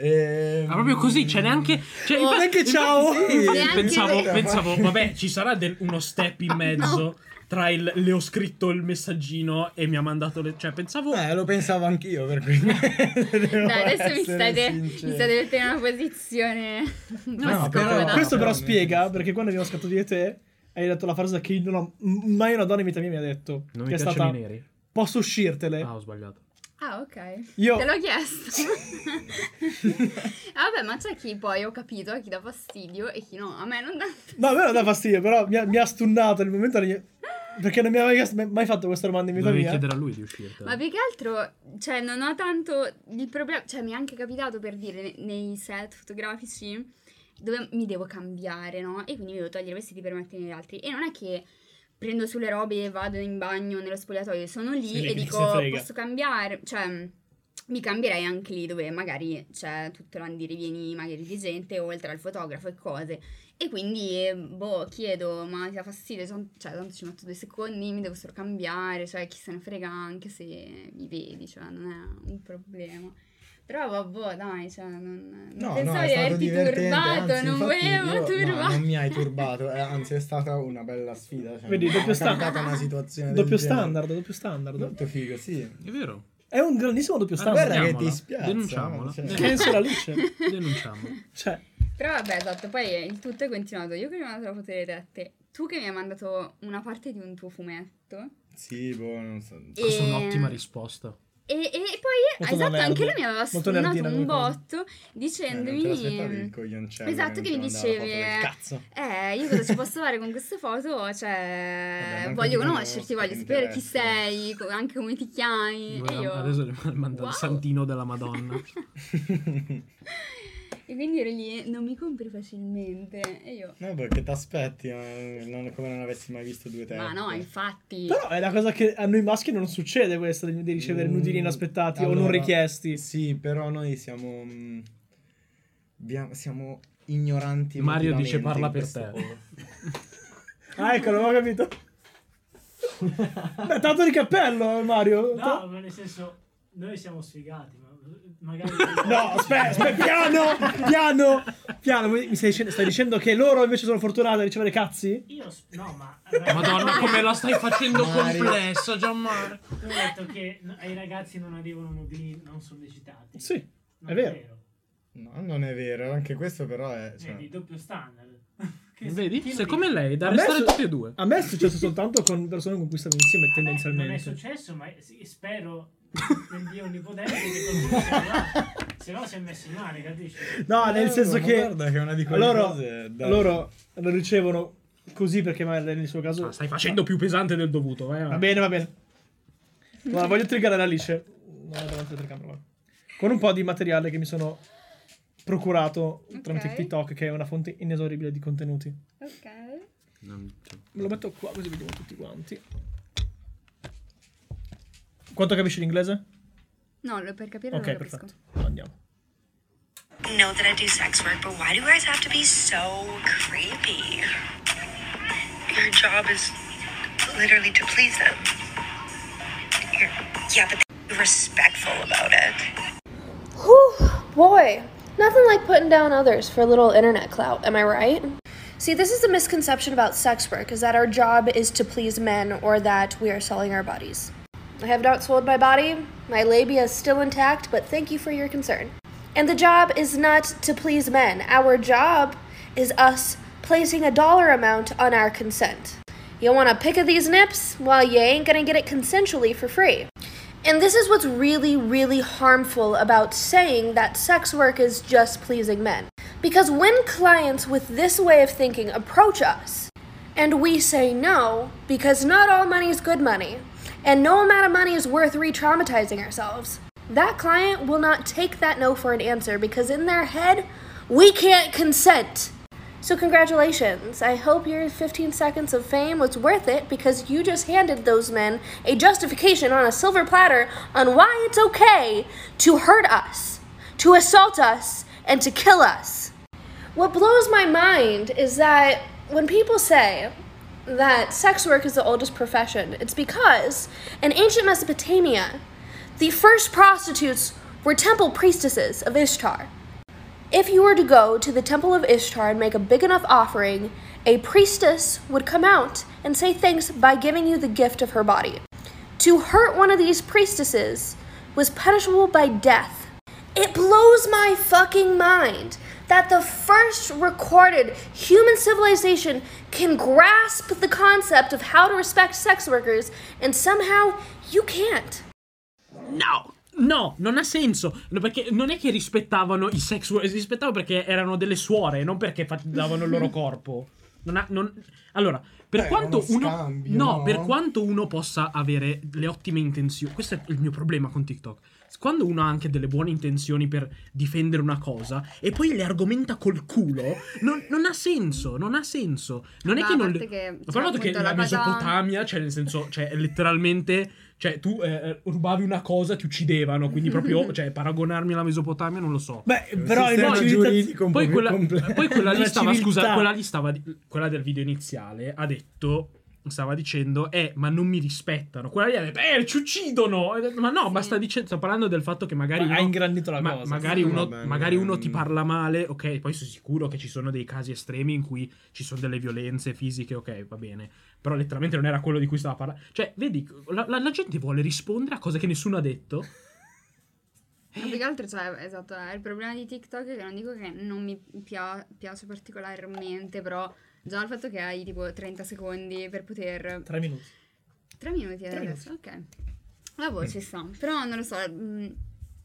E... Ah, proprio così, c'è neanche. Cioè, Oh, infatti- neanche ciao. infatti Neanche pensavo, pensavo, vabbè, ci sarà del- uno step in <laughs> mezzo tra il le ho scritto il messaggino e mi ha mandato le. Cioè, pensavo. Eh, lo pensavo anch'io per cui. <laughs> Dai, adesso mi state, mi state mettendo in una posizione po' No, però-. Questo però no, spiega no. perché quando abbiamo scatto di te hai detto la frase che non ho, mai una donna in vita mia mi ha detto. Non che mi è piacciono stata i neri. posso uscirtele? Ah, ho sbagliato. Ah, ok. Io- Te l'ho chiesto. Vabbè, ma c'è chi poi ho capito, chi dà fastidio e chi no. A me non dà. No, a me non dà fastidio, però mi ha, mi ha stunnato il momento di- perché non mi aveva mai- mai fatto questa domanda in vita Dovevi mia. chiedere a lui di uscirtene. Ma più che altro, cioè, non ho tanto il problema. Cioè, mi è anche capitato per dire ne- nei set fotografici dove mi devo cambiare, no? E quindi mi devo togliere i vestiti per mettere gli altri. E non è che prendo sulle robe e vado in bagno nello spogliatoio, sono lì Sì, e <laughs> dico posso cambiare, cioè mi cambierei anche lì dove magari c'è tutto l'andirivieni magari di gente oltre al fotografo e cose. E quindi, boh, chiedo, ma ti dà fastidio? Son- Cioè, tanto ci metto due secondi, mi devo solo cambiare, cioè, chi se ne frega anche se mi vedi, cioè, non è un problema. Però, vabbè, dai, cioè, non, non No, no, pensavo è di stato averti divertente, turbato, anzi, non volevo io- turbare. No, non mi hai <laughs> turbato, eh, anzi è stata una bella sfida. Cioè, Vedi, doppio sta- una situazione <laughs> Doppio genere. standard, doppio standard. Molto figo, sì. È vero. È un grandissimo doppio standard. guarda che ti spiazza, Denunciamola. cioè. Cancel la luce. <laughs> Denunciamo. Cioè, Però vabbè, esatto, poi il tutto è continuato. Io che mi ho mandato la foto delle tette, tu che mi hai mandato una parte di un tuo fumetto. Sì, boh, non so. Questa è E- un'ottima risposta. E, e poi, Molto esatto, anche lui mi aveva nerdina un botto Eh, non dicendomi... te l'aspettavi il Esatto, che mi dicevi, eh. Eh, io cosa ci posso fare con queste foto? Vabbè, Cioè, manco voglio ti conoscerti, voglio sapere chi sei, anche come ti chiami. E Guarda, io... Adesso le manda Wow. il santino della Madonna. <laughs> <laughs> E quindi ero lì, non mi compri facilmente. E io, No, perché ti aspetti, non, come non avessi mai visto due tempi. ma no, infatti. Però è una cosa che a noi maschi non succede questa di di ricevere Mm, nudini inaspettati o non allora, richiesti. Sì, però noi siamo. mm, abbiamo- siamo ignoranti. Mario dice parla per te. <laughs> Ah, ecco, non ho capito. <laughs> Beh, tanto di cappello, Mario. No, ma nel senso, noi siamo sfigati, ma magari... <laughs> No, aspetta, aspetta, piano, piano, piano. Mi stai dicendo, stai dicendo che loro invece sono fortunati a ricevere cazzi? Io, no, ma... Madonna, come la stai facendo Mario. complessa, Gianmarco. Tu hai detto che ai ragazzi non arrivano nudini non sollecitati. Sì, Non è vero. No, non è vero, anche questo però è. Cioè, Vedi, doppio standard. <laughs> Che- Vedi? Sei come dice? lei, da restare su- tutti e due. A me è successo soltanto con persone con cui stavo insieme me Non è tendenzialmente. successo, ma sì, spero nel Dio onnipotente che arrivato. Se no si è messo male, capisci? No, nel Eh, senso che Guarda che è una di quelle loro, cose. dai. loro lo ricevono così perché magari nel suo caso... Ah, stai facendo più pesante del dovuto, vai Va avanti. bene, va bene. Guarda, voglio triggare Alice. Davanti alla telecamera. Con un po' di materiale che mi sono procurato tramite Ok. TikTok, che è una fonte inesauribile di contenuti. Ok. Lo metto qua così vediamo tutti quanti. Quanto capisci l'inglese? No, lo- per capire Ok, lo capisco. perfetto. Andiamo. know that I do sex work, but why do you guys have to be so creepy? Your job is literally to please them. You're, yeah, but be respectful about it. Whew, boy, nothing like putting down others for a little internet clout, am I right? See, this is the misconception about sex work is that our job is to please men or that we are selling our bodies. I have not sold my body. My labia is still intact, but thank you for your concern. And the job is not to please men. Our job is us placing a dollar amount on our consent. You want a pick of these nips? Well, you ain't gonna get it consensually for free. And this is what's really, really harmful about saying that sex work is just pleasing men. Because when clients with this way of thinking approach us, and we say no, because not all money is good money, and no amount of money is worth re traumatizing ourselves, that client will not take that no for an answer because in their head, we can't consent. So, congratulations. I hope your 15 seconds of fame was worth it because you just handed those men a justification on a silver platter on why it's okay to hurt us, to assault us, and to kill us. What blows my mind is that when people say that sex work is the oldest profession, it's because in ancient Mesopotamia, the first prostitutes were temple priestesses of Ishtar. If you were to go to the temple of Ishtar and make a big enough offering, a priestess would come out and say thanks by giving you the gift of her body. To hurt one of these priestesses was punishable by death. It blows my fucking mind that the first recorded human civilization can grasp the concept of how to respect sex workers and somehow you can't. No, no, non ha senso. No, perché non è che rispettavano i sex workers, rispettavano perché erano delle suore, non perché davano il loro <laughs> corpo. Non ha, non- Allora, per Beh, quanto uno uno. scambio, no, no? per quanto uno possa avere le ottime intenzioni. Questo è il mio problema con TikTok. Quando uno ha anche delle buone intenzioni per difendere una cosa e poi le argomenta col culo, non, non ha senso. Non ha senso. Non è Ma che a non. parte che, A cioè, parte che la la cosa- Mesopotamia, cioè nel senso, cioè letteralmente, cioè tu eh, rubavi una cosa, ti uccidevano, quindi proprio, <laughs> cioè paragonarmi alla Mesopotamia non lo so. Beh, però una civiltà... giuridico un Poi po' quella, poi quella <laughs> lì stava, civiltà. scusa, quella lì stava, quella del video iniziale ha detto, stava dicendo, eh, ma non mi rispettano. Quella lì ha detto, eh, ci uccidono. Detto, Ma no, ma sta dicendo, sta parlando del fatto che magari... Ma ha uno- ingrandito la ma- cosa. magari, Sì, uno, va bene, magari uno ehm. ti parla male, ok, poi sono sicuro che ci sono dei casi estremi in cui ci sono delle violenze fisiche, ok, va bene. Però letteralmente non era quello di cui stava parlando. Cioè, vedi, la, la- la gente vuole rispondere a cose che nessuno ha detto. <laughs> Ma più che altro, cioè, esatto, è il problema di TikTok che non dico che non mi pia- piace particolarmente, però già il fatto che hai tipo 30 secondi per poter... Tre minuti. 3 minuti Tre adesso, ok. La voce sta, però non lo so, mh,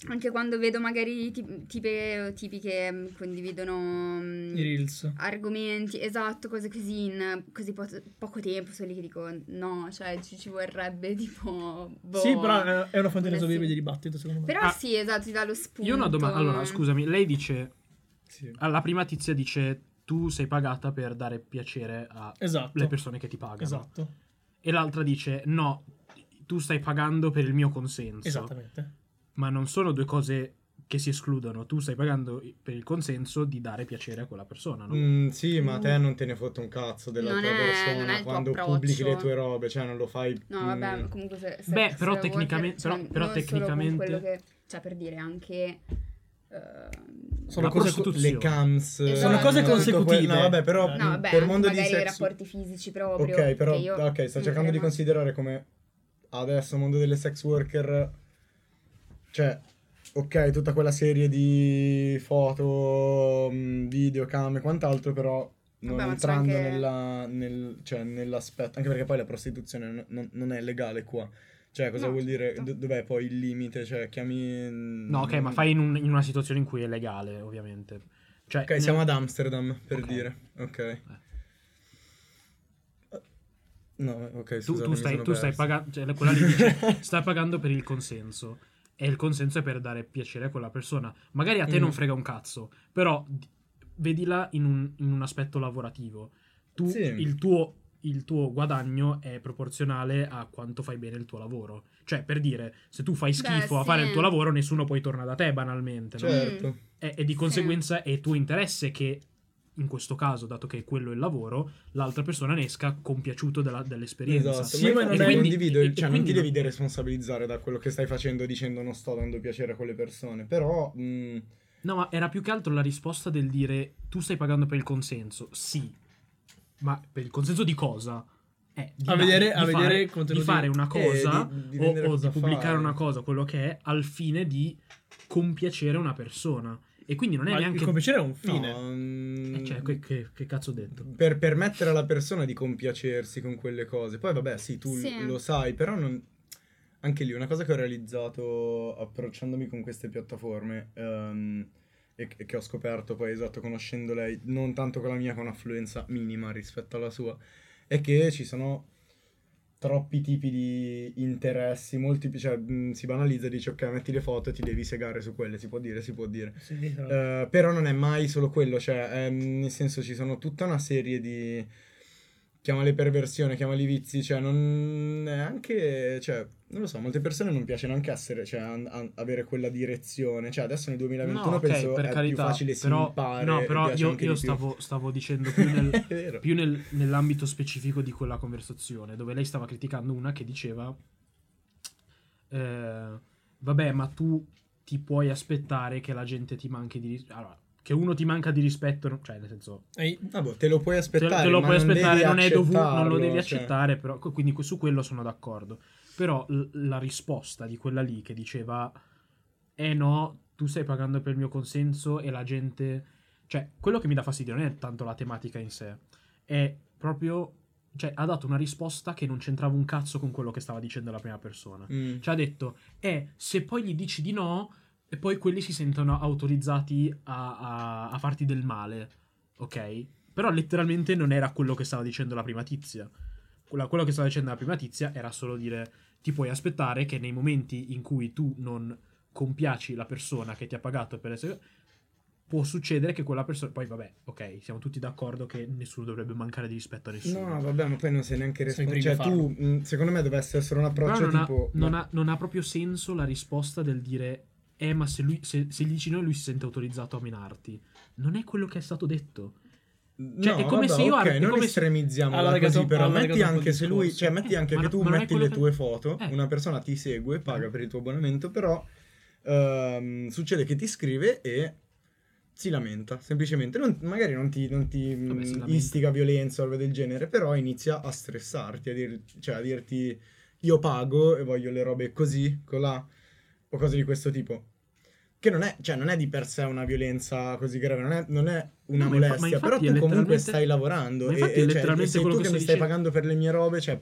anche quando vedo magari ti- tipe, tipi che mh, condividono mh, I reels. argomenti, esatto, cose così in così po- poco tempo, sono lì che dico no, cioè ci, ci vorrebbe tipo... boh. Sì, però è- è una fonte inesauribile sì. di dibattito, secondo me. Però Ah, sì, esatto, ti dà lo spunto. Io ho una domanda. Allora, scusami, lei dice Sì. La prima tizia dice tu sei pagata per dare piacere alle Esatto. persone che ti pagano. Esatto. E l'altra dice no, tu stai pagando per il mio consenso. Esattamente. Ma non sono due cose che si escludono. Tu stai pagando per il consenso di dare piacere a quella persona, no? Mm, sì, ma a te non te ne fotte un cazzo della Non tua è- non persona è il tuo quando approccio. pubblichi le tue robe, cioè non lo fai. No, mm, vabbè, comunque se, se Beh, però se tecnicamente- cioè, però- però non solo con tecnicamente- quello che, cioè per dire anche ehm, Sono La cose prostituzione. le cams. Esatto. Sono cose consecutive. no, vabbè, però Eh. no, mm, vabbè, per mondo di sex rapporti fisici proprio Ok, però io ok, sto cercando di considerare come adesso mondo delle sex worker cioè ok, tutta quella serie di foto, mh, video, cam e quant'altro, però non Vabbè, entrando anche- nella, nel- cioè, nell'aspetto, anche perché poi la prostituzione non, non- non è legale qua. Cioè, cosa No, vuol dire? certo. Do- dov'è poi il limite? Cioè, chiami... No, ok, ma fai in, un- in una situazione in cui è legale, ovviamente. Cioè, Ok, siamo ad Amsterdam, per Ok. dire. Ok. No, ok, tu, scusate, tu stai, tu stai perso. pagando, cioè, quella lì dice, <laughs> stai pagando per il consenso. E il consenso è per dare piacere a quella persona. Magari a te Mm. non frega un cazzo, però d- vedila in un, in un aspetto lavorativo. Tu, Sì. il, tuo, il tuo guadagno è proporzionale a quanto fai bene il tuo lavoro. Cioè, per dire, se tu fai schifo a sì. fare il tuo lavoro, nessuno poi torna da te, banalmente. no? Certo. E, e di conseguenza è tuo interesse che, in questo caso, dato che quello è il lavoro, l'altra persona ne esca compiaciuto della- dell'esperienza. Esatto, Sì, ma non è- condivido, e- e cioè non quindi ti devi deresponsabilizzare da quello che stai facendo dicendo non sto dando piacere a quelle persone, però mh, No, ma era più che altro la risposta del dire tu stai pagando per il consenso. Sì. Ma per il consenso di cosa? Eh, di, A vedere- a di vedere fare, di fare una Eh, cosa di- di o, o cosa di pubblicare fare. una cosa, quello che è, al fine di compiacere una persona. E quindi non è Ma neanche... il compiacere è un fine. no, mh, Eh, cioè, che, che- che cazzo ho detto? per permettere alla persona di compiacersi con quelle cose. Poi vabbè, sì, tu Sì. lo sai, però non... anche lì una cosa che ho realizzato approcciandomi con queste piattaforme ehm, e che ho scoperto poi esatto conoscendo lei, non tanto con la mia, con un'affluenza minima rispetto alla sua, è che ci sono troppi tipi di interessi, molti, cioè mh, si banalizza e dice ok metti le foto e ti devi segare su quelle, si può dire, si può dire. Sì. Eh, però non è mai solo quello, cioè, ehm, nel senso ci sono tutta una serie di... chiamali perversione, chiamali vizi, cioè non è anche, cioè, non lo so, molte persone non piace neanche essere, cioè, an- an- avere quella direzione, cioè adesso nel 2021 No, ok, penso per è carità, più facile si però, impara, No, però io, anche io stavo, stavo dicendo più <laughs> nel, più nel- nell'ambito specifico di quella conversazione, dove lei stava criticando una che diceva, eh, vabbè, ma tu ti puoi aspettare che la gente ti manchi di rispetto. Allora, che uno ti manca di rispetto, cioè, nel senso, Ehi, Vabbè, te lo puoi te, aspettare, te lo ma puoi non aspettare, non è dovuto, non lo devi cioè. accettare, però, quindi su quello sono d'accordo. Però l- la risposta di quella lì che diceva, eh no, tu stai pagando per il mio consenso e la gente... Cioè, quello che mi dà fastidio non è tanto la tematica in sé, è proprio... Cioè, ha dato una risposta che non c'entrava un cazzo con quello che stava dicendo la prima persona. Mm. Cioè, ha detto, eh, se poi gli dici di no, e poi quelli si sentono autorizzati a, a- a farti del male, ok? Però letteralmente non era quello che stava dicendo la prima tizia. Quella- quello che stava dicendo la prima tizia era solo dire, ti puoi aspettare che nei momenti in cui tu non compiaci la persona che ti ha pagato per essere... Può succedere che quella persona... Poi vabbè, ok, siamo tutti d'accordo che nessuno dovrebbe mancare di rispetto a nessuno. No, vabbè, ma poi non sei neanche responsabile. Cioè, tu, secondo me, dovesse essere un approccio non, tipo. ha, non, no. ha, non ha proprio senso la risposta del dire eh ma se, lui, se, se gli dici no lui si sente autorizzato a menarti non è quello che è stato detto Cioè, no, è come vabbè, se io ok, ar- non come Ha allargato- così, però ha allargato metti anche se lui, cioè metti anche Ma che no- tu metti le che- tue foto, Eh. una persona ti segue, paga Eh. per il tuo abbonamento, però ehm, succede che ti scrive e si lamenta, semplicemente, Non- magari non ti, non ti, Vabbè, lamenta. istiga violenza o roba del genere, però inizia a stressarti, a, dir- cioè a dirti io pago e voglio le robe così, colà, o cose di questo tipo. Che non è, cioè, non è di per sé una violenza così grave, non è, non è una No, molestia, però tu comunque stai lavorando e, e, cioè, sei tu che che mi stai pagando per le mie robe, cioè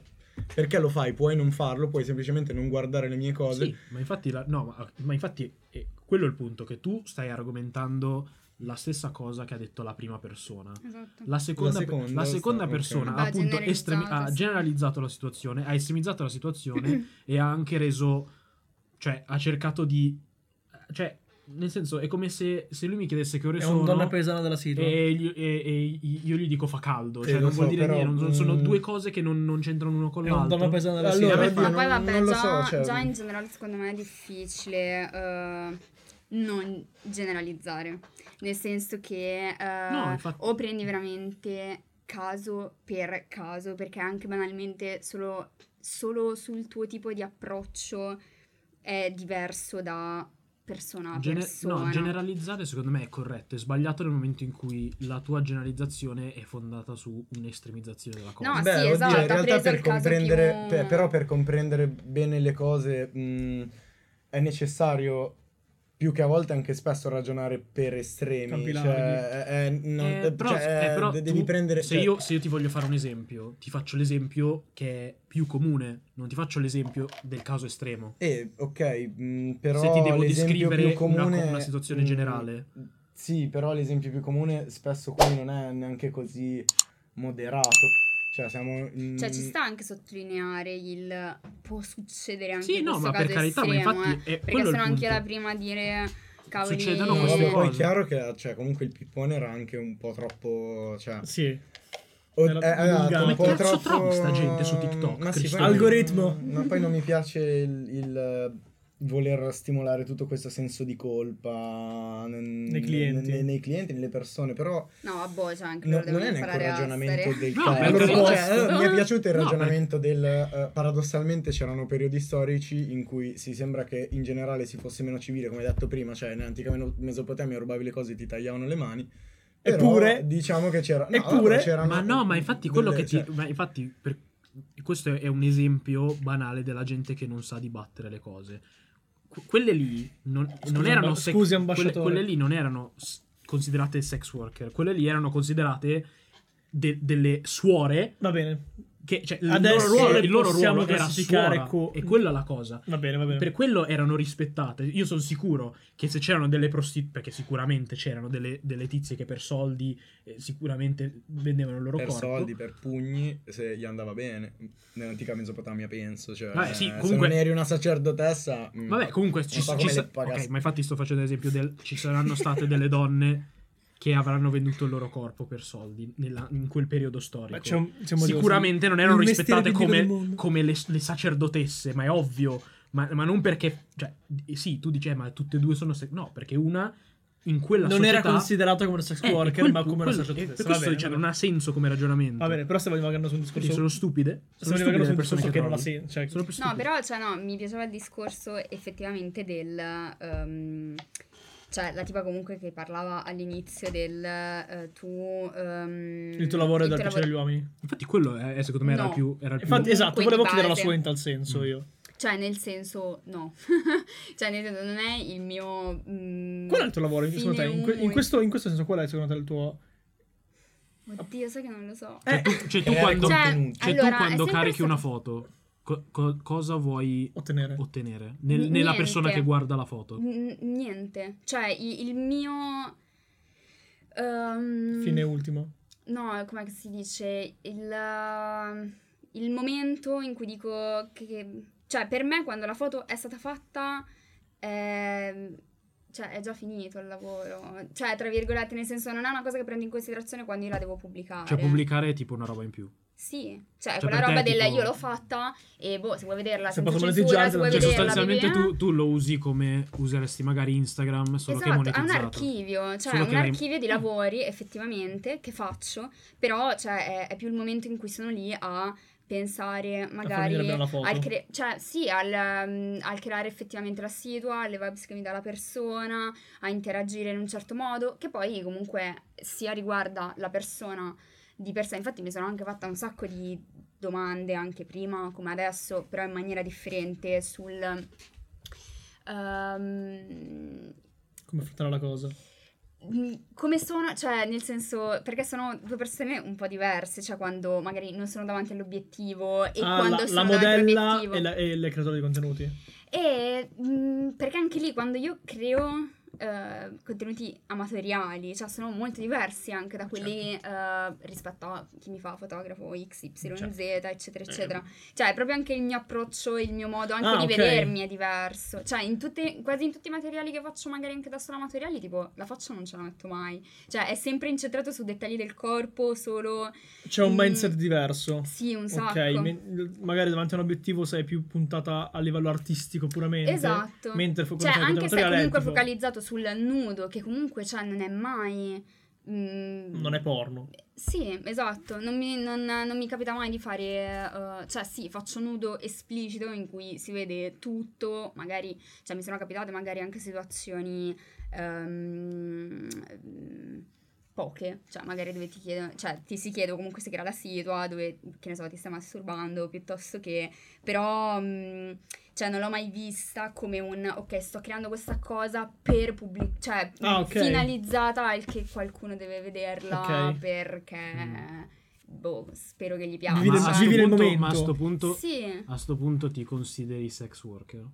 perché lo fai? Puoi non farlo, puoi semplicemente non guardare le mie cose. Sì, ma infatti, la- no, ma, ma infatti eh, quello è il punto, che tu stai argomentando la stessa cosa che ha detto la prima persona. Esatto. La seconda, La seconda, la seconda sta- persona Ha ha, appunto estremi- ha generalizzato la situazione, ha estremizzato la situazione <clears throat> e ha anche reso, cioè ha cercato di, cioè nel senso, è come se, se lui mi chiedesse che ore È sono. un donna paesana della situa. e, gli- e- e io gli dico fa caldo. Sì, cioè, non vuol so, dire però, niente. non- sono mm, due cose che non, non c'entrano uno con È un l'altro. donna paesana della Allora, situa. a me fa- Ma poi non- vabbè, non lo già, so, cioè- già in generale secondo me è difficile eh, non generalizzare. Nel senso che eh, No, infatti- o prendi veramente caso per caso, perché anche banalmente solo, solo sul tuo tipo di approccio è diverso da persona a Gene- persona. no, generalizzare secondo me è corretto. È sbagliato nel momento in cui la tua generalizzazione è fondata su un'estremizzazione della cosa. No, Beh, sì, oddio, esatto, in realtà per comprendere, più- per- però per comprendere bene le cose mh, è necessario più che a volte anche spesso ragionare per estremi. Cioè, non- Eh, però, cioè, eh, però tu- devi prendere... se, cioè, io, se io ti voglio fare un esempio, ti faccio l'esempio che è più comune, non ti faccio l'esempio del caso estremo. Eh, ok, mh, però se ti devo descrivere più comune una, una situazione mh, generale. Sì, però l'esempio più comune spesso qui non è neanche così moderato. Cioè, siamo... in- Cioè, ci sta anche sottolineare il può succedere anche Sì, in no, questo ma per caso carità, ma estremo, infatti eh, è perché sono anche la prima a dire cavoli Succedono No, queste vabbè, poi è cose. chiaro che cioè, comunque il pippone era anche un po' troppo... Cioè, Sì. o- eh, esatto, po' Come cazzo troppo... trovi sta gente su TikTok, Ma sì, Algoritmo. Ma poi non mi piace il, il, eh, voler stimolare tutto questo senso di colpa n- Nei clienti. nei, nei clienti, nelle persone, però No, vabbè, cioè anche no- loro non è neanche un a ragionamento del No, per Allora, cioè, mi è piaciuto il No, ragionamento del eh, paradossalmente c'erano periodi storici in cui si sembra che in generale si fosse meno civile, come detto prima, cioè nell'antica Mesopotamia rubavi le cose e ti tagliavano le mani. Però, Eppure- diciamo che c'era no, eppure- c'erano Ma no, ma infatti quello delle- che ti... cioè, ma infatti per- questo è un esempio banale della gente che non sa dibattere le cose. Que- quelle lì non, non Scusi, erano... amba- sex- scusi, quelle, ambasciatore. quelle lì non erano considerate sex worker, quelle lì erano considerate de- delle suore Va bene. Che... Cioè, il loro ruolo, il loro ruolo era suora, co- e quella è la cosa. Va bene, va bene. Per quello erano rispettate. Io sono sicuro che se c'erano delle prostitute, perché sicuramente c'erano delle, delle tizie che per soldi eh, sicuramente vendevano il loro per corpo. soldi, per pugni, se gli andava bene. Nell'antica Mesopotamia, penso. Cioè, Vabbè, sì, Se comunque- non eri una sacerdotessa. mm, Vabbè, comunque ci, so ci sa- le pagassi. ok, ma infatti sto facendo l'esempio del ci saranno state delle donne che avranno venduto il loro corpo per soldi nella- in quel periodo storico. Un- motivo, Sicuramente non erano rispettate come, come le, le sacerdotesse, ma è ovvio. Ma, ma non perché, cioè, eh, sì, tu dici, eh, ma tutte e due sono. se- no, perché una in quella non società era considerato come una sex Eh, worker, quel- ma come una quello- sacerdotessa. e Per Va questo sto bene, va non ha senso come ragionamento. Va bene, però stiamo divagando su un discorso. Perché sono stupide. Sono stupide divagando le persone che, che non ha senso. Cioè, No, però, cioè, no, mi piaceva il discorso effettivamente del... ehm, cioè, la tipa comunque che parlava all'inizio del eh, tu... ehm, il tuo lavoro è dal piacere agli uomini. Infatti, quello è, è, secondo me era No. il più. Era il più Infatti, esatto, volevo chiedere la sua in tal senso io. Cioè, nel senso, no. <laughs> cioè, nel senso, non è il mio... mm, Qual è il tuo lavoro, secondo te? In, que- in questo, in questo senso, qual è secondo te il tuo... Oddio, sai che non lo so. Cioè, tu, cioè, tu creare quando, Cioè, cioè, allora, tu quando carichi stato- una foto, co- co- cosa vuoi Ottenere. ottenere nel- N- nella persona che guarda la foto? N- niente. Cioè, i- il, mio... ehm, Fine ultimo. No, come si dice? Il, uh, il momento in cui dico che, che- Cioè, per me quando la foto è stata fatta... è- cioè, è già finito il lavoro. Cioè, tra virgolette, nel senso, non è una cosa che prendo in considerazione quando io la devo pubblicare. Cioè, pubblicare è tipo una roba in più. Sì, cioè, Cioè, quella te roba è del tipo- io l'ho fatta e boh, se vuoi vederla Se posso censura, se vuoi Cioè, vederla, sostanzialmente tu, tu lo usi come useresti magari Instagram, solo che è Esatto, è un archivio, cioè Solo un archivio di Eh. lavori effettivamente che faccio, però cioè, è, è più il momento in cui sono lì a pensare magari al, cre- cioè, sì, al, um, al creare effettivamente la situa, alle vibes che mi dà la persona, a interagire in un certo modo, che poi comunque sia riguarda la persona di per sé. Infatti mi sono anche fatta un sacco di domande anche prima come adesso, però in maniera differente sul... ehm, Come affrontare la cosa. Mm, come sono, cioè nel senso, perché sono due persone un po' diverse, cioè quando magari non sono davanti all'obiettivo e Ah, quando la, sono la davanti modella all'obiettivo. e, la- e le creatori di contenuti. E mm, perché anche lì quando io creo eh, contenuti amatoriali, cioè sono molto diversi anche da quelli Certo. eh, rispetto a chi mi fa fotografo XYZ, Certo. eccetera, eccetera. Cioè, è proprio anche il mio approccio, il mio modo anche Ah, di ok. vedermi è diverso. Cioè, in tutte, quasi in tutti i materiali che faccio, magari anche da solo amatoriali, tipo, la faccia non ce la metto mai. Cioè, è sempre incentrato su dettagli del corpo, solo... C'è un Mm. mindset diverso. Sì, un sacco. Ok, me- magari davanti a un obiettivo sei più puntata a livello artistico puramente. Esatto. Mentre fo- Cioè, anche se comunque tipo, focalizzato sul nudo, che comunque, cioè, non è mai... mm, Non è porno. Sì, esatto, non mi, non- non mi capita mai di fare, eh, cioè sì, faccio nudo esplicito in cui si vede tutto, magari, cioè mi sono capitate magari anche situazioni ehm, poche, cioè magari dove ti chiedono, cioè ti si chiede comunque si crea la situa dove, che ne so, ti stai masturbando, piuttosto che, però, mm, cioè non l'ho mai vista come un, ok, sto creando questa cosa per pubblicare, cioè Ah, ok. finalizzata al che qualcuno deve vederla Ok. perché, boh, spero che gli piaccia. Vivi ma, a vivi sto nel punto, momento. ma a sto punto, Sì, a sto punto ti consideri sex worker?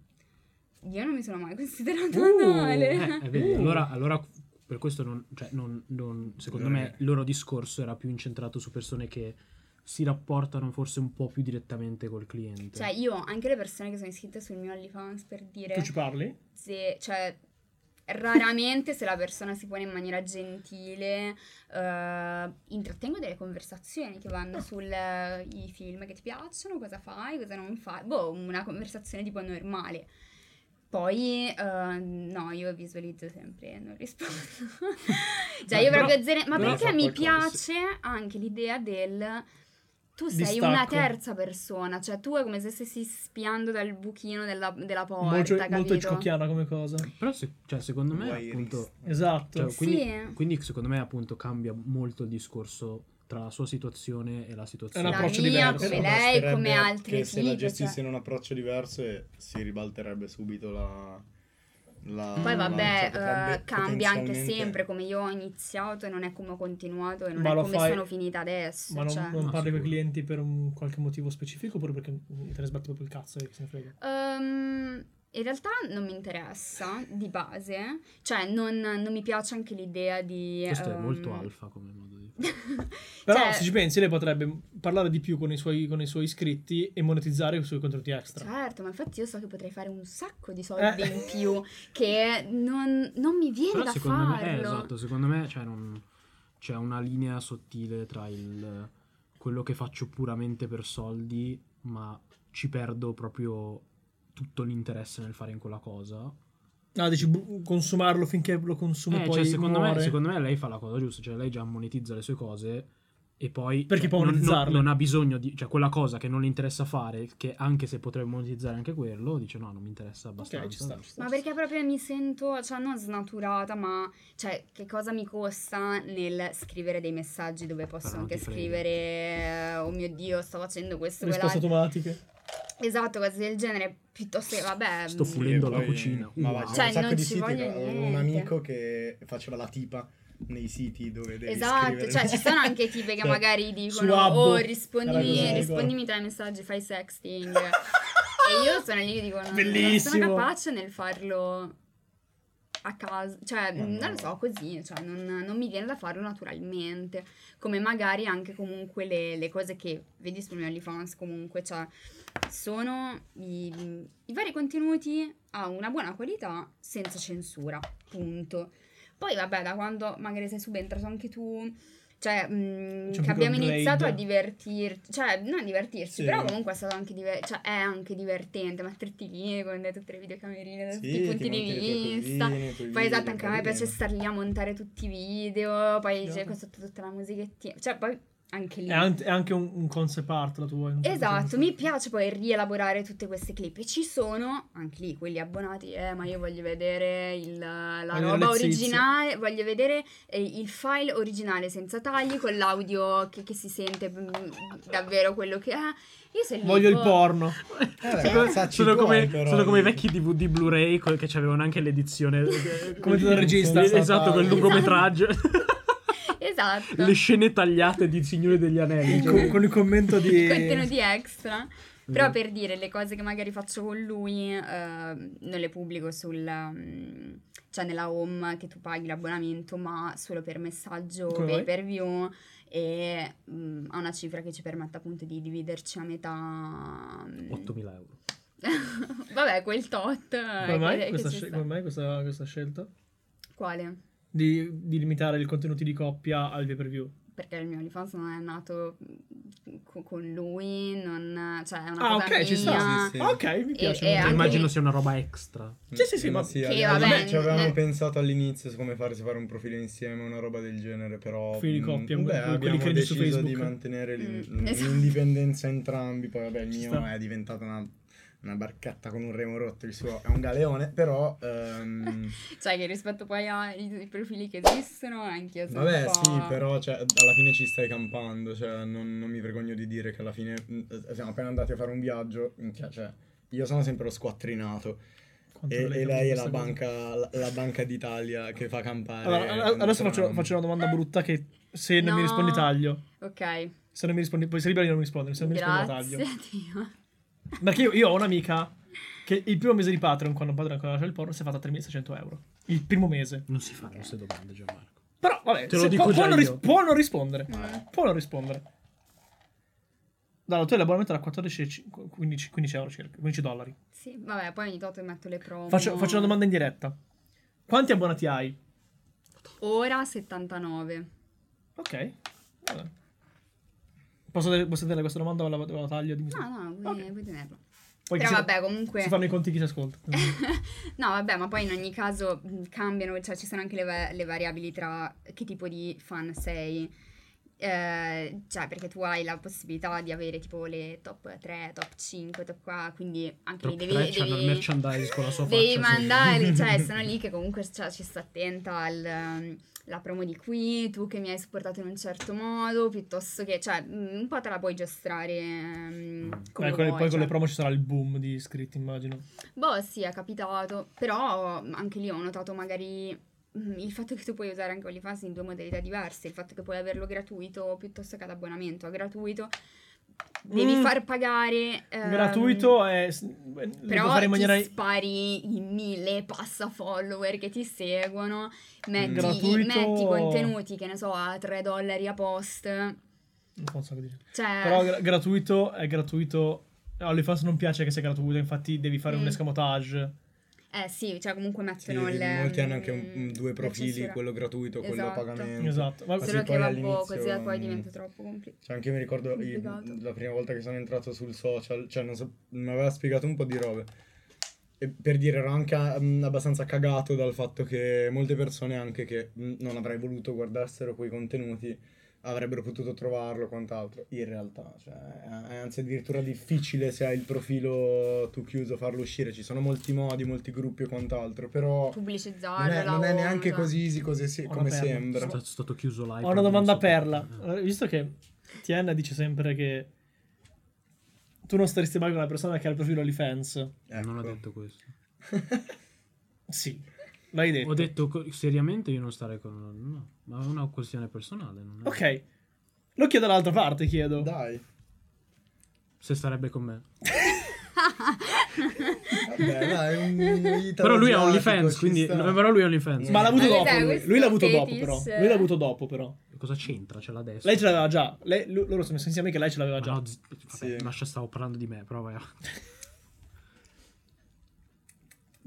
io non mi sono mai considerata Uh, tale. Eh, eh, vedi, Uh. allora, allora per questo non, cioè, non- non- secondo me il loro discorso era più incentrato su persone che si rapportano forse un po' più direttamente col cliente. Cioè, io, anche le persone che sono iscritte sul mio OnlyFans per dire... Tu ci parli? se, cioè, raramente se la persona si pone in maniera gentile, eh, intrattengo delle conversazioni che vanno sui film che ti piacciono, cosa fai, cosa non fai, boh, una conversazione tipo normale. Poi, eh, no, io visualizzo sempre e non rispondo. <laughs> cioè, Beh, io proprio zero... Ma perché mi piace anche l'idea del... Tu sei Distacco. una terza persona, cioè tu è come se stessi spiando dal buchino della, della porta, molto, molto? Hitchcockiana come cosa. Però se- cioè, secondo me Voyeurist. appunto... Esatto. cioè, quindi, Sì. quindi secondo me appunto cambia molto il discorso tra la sua situazione e la situazione. un La approccio mia, diverso. come lei, come altri che se la gestisse cioè- in un approccio diverso e si ribalterebbe subito la... la Poi vabbè, potrebbe eh, cambia anche sempre come io ho iniziato e non è come ho continuato e non Ma è come fai- sono finita adesso. Ma non, cioè. non No, parli con i clienti per un qualche motivo specifico oppure perché te ne sbatti proprio il cazzo e che se ne frega? Ehm, in realtà non mi interessa di base, cioè non, non mi piace anche l'idea di... Questo è ehm, molto alfa come modo. <laughs> Però Cioè- se ci pensi lei potrebbe parlare di più con i suoi, con i suoi iscritti e monetizzare i suoi contenuti extra. Certo, ma infatti io so che potrei fare un sacco di soldi Eh. in più che non, non mi viene Però da secondo me, farlo. eh, esatto, secondo me cioè, non- c'è una linea sottile tra il quello che faccio puramente per soldi, ma ci perdo proprio tutto l'interesse nel fare in quella cosa. Ah, dici bu- consumarlo finché lo consumi Eh, poi cioè, secondo, me, secondo me lei fa la cosa giusta, cioè lei già monetizza le sue cose e poi Perché cioè, può non, non- non ha bisogno di cioè quella cosa che non le interessa fare, che anche se potrebbe monetizzare anche quello, dice no, non mi interessa abbastanza. Ok, ci sta, ci sta. Ma perché proprio mi sento, cioè non snaturata, ma cioè che cosa mi costa nel scrivere dei messaggi dove posso Però non anche scrivere oh mio Dio, sto facendo questo, Risposte quell'altro. automatiche. Esatto, cose del genere, piuttosto che vabbè. Sto mm, pulendo e la cucina. Ma Wow. c'è Cioè, un sacco non di ci siti. voglio Avevo un amico che faceva la tipa nei siti dove devi Esatto, scrivere. cioè ci sono anche <laughs> tipe che Cioè, magari dicono oh rispondimi, rispondimi tra i messaggi, fai sexting. e io sono lì che dico no, non Bellissimo. sono capace nel farlo a caso, cioè no. non lo so così, cioè non, non mi viene da farlo naturalmente, come magari anche comunque le, le cose che vedi mio OnlyFans comunque, cioè sono i, i vari contenuti a una buona qualità senza censura, punto. Poi vabbè, da quando magari sei subentrato anche tu, cioè mh, un che abbiamo iniziato a divertirci, cioè non a divertirci, Sì. però comunque è stato anche diver- cioè è anche divertente metterti lì con tutte le videocamerine da tutti Sì, i punti ti di vista. tuoi Poi video, esatto, anche a me piace star lì a montare tutti i video, poi c'è questa tutta la musichettina, cioè poi anche lì. È anche, è anche un, un concept art la tua. certo Esatto, mi piace poi rielaborare tutte queste clip. E ci sono anche lì quelli abbonati, eh, ma io voglio vedere il- la Voglio roba originale, voglio vedere eh, il file originale senza tagli, con l'audio che, che si sente mm, davvero quello che è. Io se lì, Voglio il boh, porno. Eh, Sono come, però, sono come i di- vecchi DVD Blu-ray che avevano anche l'edizione. Come del regista. Esatto, quel lungometraggio. <laughs> Esatto. Le scene tagliate di Signore degli Anelli. Il co- con il commento di... Contenuti extra. Però per dire le cose che magari faccio con lui, eh, non le pubblico sul, mm, cioè nella home che tu paghi l'abbonamento, ma solo per messaggio Come pay per view e mm, ha una cifra che ci permette appunto di dividerci a metà. mm, 8.000 euro. <laughs> Vabbè, quel tot. eh, Come mai, questa, ci sce- sta. come mai questa, questa scelta? Quale? Di, di limitare i contenuti di coppia al pay per view. Perché il mio OnlyFans non è nato mm, co- con lui, non, cioè è una Ah, cosa ok, ci sta. mia. Sì, sì. Ah, ok, mi piace. e mi anche. Immagino sia una roba extra. Sì, sì, sì, ma- sì, Che abbiamo- vabbè, ci avevamo nel- pensato all'inizio su come fare, se fare un profilo insieme, una roba del genere, però... Profili di coppia, mm, que- beh, quelli abbiamo deciso di mantenere Mm, esatto. l'indipendenza entrambi, poi vabbè il mio è diventato una, una barchetta con un remo rotto, il suo è un galeone, però... ehm, <laughs> Cioè, che rispetto poi ai profili che esistono, anche io sono Vabbè, sì, però cioè, alla fine ci stai campando, cioè, non, non mi vergogno di dire che alla fine mm, siamo appena andati a fare un viaggio, minchia, cioè, io sono sempre lo squattrinato e, e lei è la banca, la, la banca d'Italia che fa campare. Allora, adesso faccio, faccio una domanda brutta che se non mi rispondi taglio. Ok, Se non mi rispondi, poi sei libero di non rispondere, se non mi rispondi grazie taglio. Dio. Perché io, io ho un'amica che il primo mese di Patreon, quando Patreon ancora c'è il porno, si è fatta 3600 euro. Il primo mese. Non si fanno queste domande, Gianmarco. Però, vabbè, Te lo dico può, già può non ris- io. può non rispondere. Mm. Può non rispondere. Allora, tu hai l'abbonamento da 14 e ci- 15, 15 euro circa, 15 dollari. Sì, vabbè, poi ogni tanto metto le promo. Faccio, faccio una domanda in diretta. Quanti abbonati hai? Ora 79. Ok. Vabbè. Posso, dare- posso tenere questa domanda o la, la taglio? Dimmi No, no, puoi, Ok. puoi tenerlo. Poi Però si- vabbè, comunque... Si fanno i conti chi si ascolta. <laughs> no, vabbè, ma poi in ogni caso mh, cambiano, cioè ci sono anche le, le variabili tra che tipo di fan sei. Eh, cioè, perché tu hai la possibilità di avere tipo le top 3, top 5, top qua, quindi anche lì Top devi, 3 c'hanno il devi, merchandise con la sua devi faccia. su. mandare, <laughs> cioè sono lì che comunque cioè, ci sto attenta al, la promo di qui, tu che mi hai supportato in un certo modo, piuttosto che, cioè, mh, un po' te la puoi giostrare mm, come Eh, con vuoi, poi con cioè. le promo ci sarà il boom di iscritti, immagino. Boh, sì, è capitato, però mm, anche lì ho notato magari mm, il fatto che tu puoi usare anche OnlyFans in due modalità diverse, il fatto che puoi averlo gratuito piuttosto che ad abbonamento. A gratuito devi Mm. far pagare... ehm, Gratuito è. Però fare in maniera. ti spari i mille passa follower che ti seguono, metti, Gratuito- metti contenuti, che ne so, a 3 dollari a post. Non so cosa dire. Cioè, Però gra- gratuito è gratuito. OnlyFans non piace che sia gratuito, infatti devi fare un Mm. escamotage. Eh sì, cioè comunque Sì, mettono il... molti hanno anche un- mm, due profili, quello gratuito, quello a Esatto. pagamento. Esatto. Ma Ma Solo sì, che poi va un po' all'inizio, così, poi mm, diventa troppo complicato. Cioè, anche io mi ricordo i- Complicato. la prima volta che sono entrato sul social, cioè, non so, mi aveva spiegato un po' di robe. E per dire, ero anche mm, abbastanza cagato dal fatto che molte persone, anche che mm, non avrei voluto guardassero quei contenuti, avrebbero potuto trovarlo quant'altro. In realtà, cioè, è anzi addirittura difficile se hai il profilo tu chiuso farlo uscire. Ci sono molti modi, molti gruppi e quant'altro, però Pubblicizzarlo, non è, non è neanche così easy cose se- come perla. sembra. È stato- stato chiuso live. Ho una domanda so perla. perché. Visto che Tiana dice sempre che tu non staresti mai con una persona che ha il profilo OnlyFans. Eh, Non Ecco. detto questo. Sì, l'hai detto. Ho detto seriamente io non starei con... No, ma è una questione personale. Non è- Ok. Lo chiedo dall'altra parte, chiedo. Dai. Se starebbe con me. Vabbè, dai, un Però lui ha OnlyFans, quindi... no, Però lui ha OnlyFans. Ma l'ha avuto Ma dopo. Lui, Lui l'ha avuto dopo, però. Lui l'ha avuto dopo, però. Cosa c'entra? Ce l'ha adesso. Lei ce l'aveva già. Lei- loro sono messi insieme che lei ce l'aveva Ma già. no, z- vabbè, Sì. lascia, stavo parlando di me, però vai.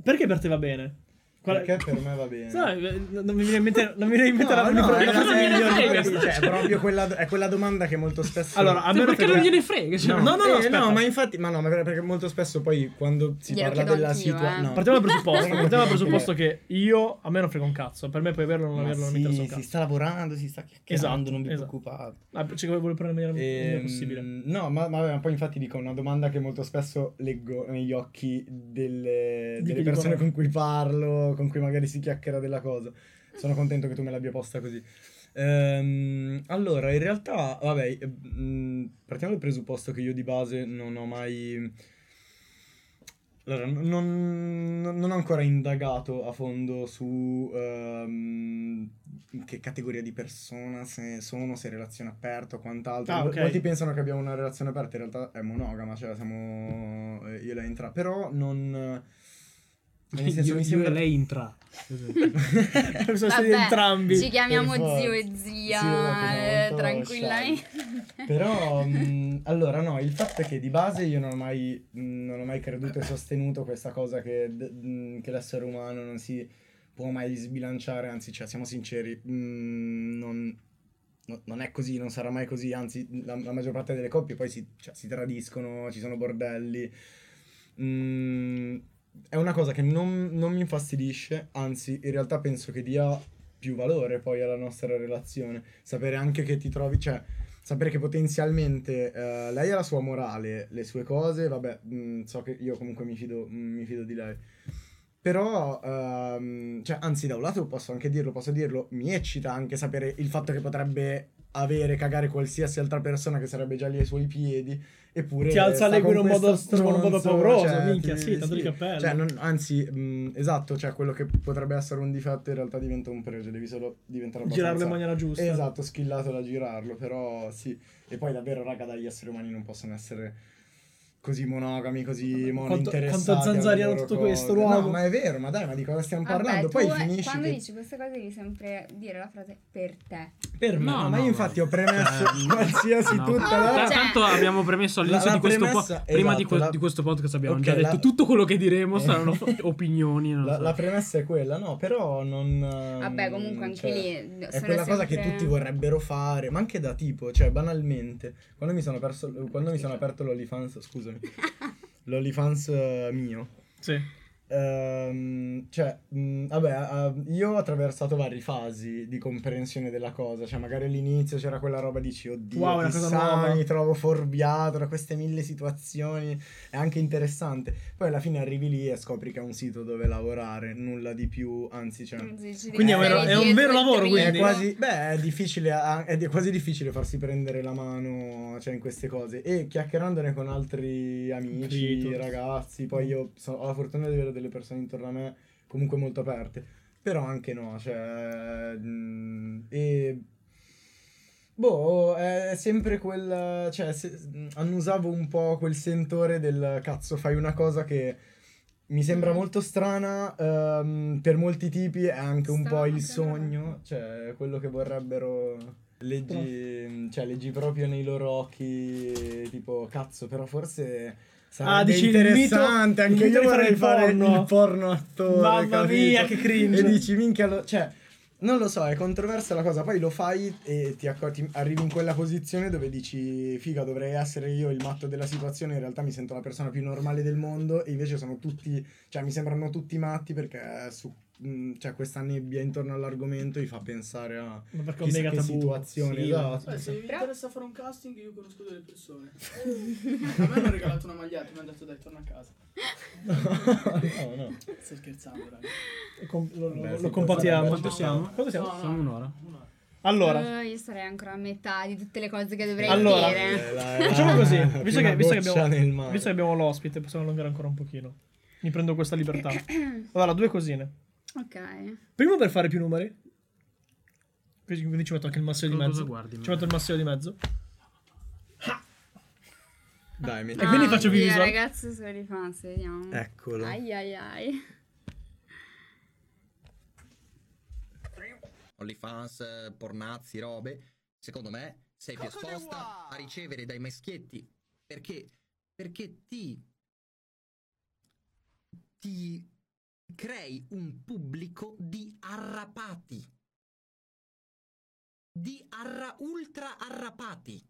Perché per te va bene? Qual Perché per me va bene. Sai, eh, non mi viene in mente, non mi viene in mente la, No, no, la- è, la è- migliore cioè, è proprio quella, è quella domanda che molto spesso... Allora, a me non perché frega- non gliene frega? Cioè, No, no, no, Eh, no, ma infatti, ma no, ma perché molto spesso poi quando si Glielo parla della situazione... eh. Partiamo dal presupposto. No. Partiamo dal presupposto che io a me non frega un cazzo. Per me puoi averlo o non Ma averlo, non mi interessa un sì, cazzo. si sta lavorando, si sta chiacchierando, Esatto, non vi esatto. preoccupate. Ah, cioè, che vuole prendere maniera migliore Ehm, possibile. No, ma, ma, poi infatti dico una domanda che molto spesso leggo negli occhi delle, persone con cui parlo, con cui magari si chiacchiera della cosa. Sono contento che tu me l'abbia posta così. Ehm, allora, in realtà, vabbè, eh, mh, partiamo dal presupposto che io di base non ho mai... Allora, non, non- ho ancora indagato a fondo su ehm, che categoria di persona se sono, se è relazione aperta o quant'altro. Ah, ok. Molti pensano che abbiamo una relazione aperta, in realtà è monogama, cioè siamo eh, io e lei entra. Però non... Nel senso, io, mi sembra... lei intra. Stati <laughs> Vabbè, entrambi. Ci chiamiamo Per zio e zia, esatto, siamo eh, molto tranquillamente. Però, <laughs> mh, allora, no, il fatto è che di base io non ho mai, mh, non ho mai creduto e sostenuto questa cosa che, d- mh, che l'essere umano non si può mai sbilanciare, anzi, cioè, siamo sinceri, mh, non, no- non è così, non sarà mai così, anzi, la, la maggior parte delle coppie poi si, cioè, si tradiscono, ci sono bordelli. Mm, è una cosa che non, non mi infastidisce, anzi, in realtà penso che dia più valore poi alla nostra relazione. Sapere anche che ti trovi, cioè, sapere che potenzialmente eh, lei ha la sua morale, le sue cose, vabbè, mh, so che io comunque mi fido, mh, mi fido di lei. Però, ehm, cioè, anzi, da un lato posso anche dirlo, posso dirlo, mi eccita anche sapere il fatto che potrebbe avere, cagare qualsiasi altra persona che sarebbe già lì ai suoi piedi, eppure Ti alza l'ego in un modo- in un modo stronzo, pauroso, cioè, minchia, ti- sì, tanto di cappello. Cioè, non- anzi, mh, esatto, cioè quello che potrebbe essere un difetto in realtà diventa un pregio, devi solo diventare abbastanza... Girarlo in maniera giusta. Esatto, schillato da girarlo, però sì. E poi davvero, raga, dagli esseri umani non possono essere così monogami, così monointeressati. quanto alle zanzariano tutto cose. questo, l'uomo. No, ma è vero, ma dai, ma di cosa stiamo Vabbè, parlando? tu, Poi eh, finisci quando che... dici queste cose devi sempre dire la frase per te. Per me. No, No, ma io no. infatti ho premesso Cioè, qualsiasi <laughs> No. tutta Ta- la... Cioè- Tanto abbiamo premesso all'inizio La- di questo la po- prima di, esatto, que- la- di questo podcast abbiamo Ok, già detto la- tutto quello che diremo Eh. saranno <laughs> opinioni. non La, so. la premessa è quella, no, però non... Vabbè, comunque anche cioè, lì È quella cosa che sempre- tutti vorrebbero fare, ma anche da tipo, cioè banalmente, quando mi sono, perso, quando mi sono aperto l'OnlyFans, scusami, l'OnlyFans eh, mio, Sì. Ehm, cioè, mh, vabbè, eh, io ho attraversato varie fasi di comprensione della cosa, cioè magari all'inizio c'era quella roba dici, oddio, Wow, è una chissà, cosa nuova." mi trovo fuorviato da queste mille situazioni, è anche interessante, poi alla fine arrivi lì e scopri che è un sito dove lavorare, nulla di più, anzi, cioè... Quindi è un vero- è un vero lavoro, È quindi. quasi, beh, è difficile, è di- quasi difficile farsi prendere la mano, cioè, in queste cose. E chiacchierandone con altri amici, Creator. ragazzi, poi io so- ho la fortuna di avere delle persone intorno a me comunque molto aperte. Però anche no, cioè... mh, e... Boh, è sempre quel... Cioè, se- annusavo un po' quel sentore del cazzo, fai una cosa che mi sembra molto strana, ehm, per molti tipi è anche un po' il sogno, cioè quello che vorrebbero... Leggi, cioè, leggi proprio nei loro occhi, tipo, cazzo, però forse sarebbe Ah, dici mito- interessante, il anche mito io di fare vorrei il fare porno. il porno attore, Mamma capito? mia, che cringe. E dici, minchia, lo- cioè, non lo so, è controversa la cosa, poi lo fai e ti, accor- ti arrivi in quella posizione dove dici, figa, dovrei essere io il matto della situazione, in realtà mi sento la persona più normale del mondo e invece sono tutti, cioè mi sembrano tutti matti perché su, mh, cioè, questa nebbia intorno all'argomento mi fa pensare a Ma perché chissà che tabù. situazione, Sì, esatto. Beh, se vi interessa fare un casting, io conosco delle persone. <laughs> a me hanno regalato una maglietta, mi hanno detto dai, torna a casa. no, no. Sto scherzando, raga. Com- lo, lo- lo sì, compatiamo. quanto siamo? Quanto siamo? No, no, Siamo un'ora. un'ora. Allora, Eh, io sarei ancora a metà di tutte le cose che dovrei Allora, dire. Eh, la- facciamo così. Visto che, visto, che abbiamo, visto che abbiamo l'ospite, possiamo allungare ancora un pochino. Mi prendo questa libertà. <clears throat> Allora, due cosine. Ok. Primo per fare più numeri. Quindi ci metto anche il massimo di mezzo. guardi, Ci metto il massimo di mezzo. Dai, metti. E quindi faccio più visual. ragazzi, sono i fans, vediamo. Eccolo. Ai ai ai. OnlyFans, pornazzi, robe, secondo me sei più esposta a ricevere dai maschietti. Perché? Perché ti. ti crei un pubblico di arrapati. Di arra ultra arrapati.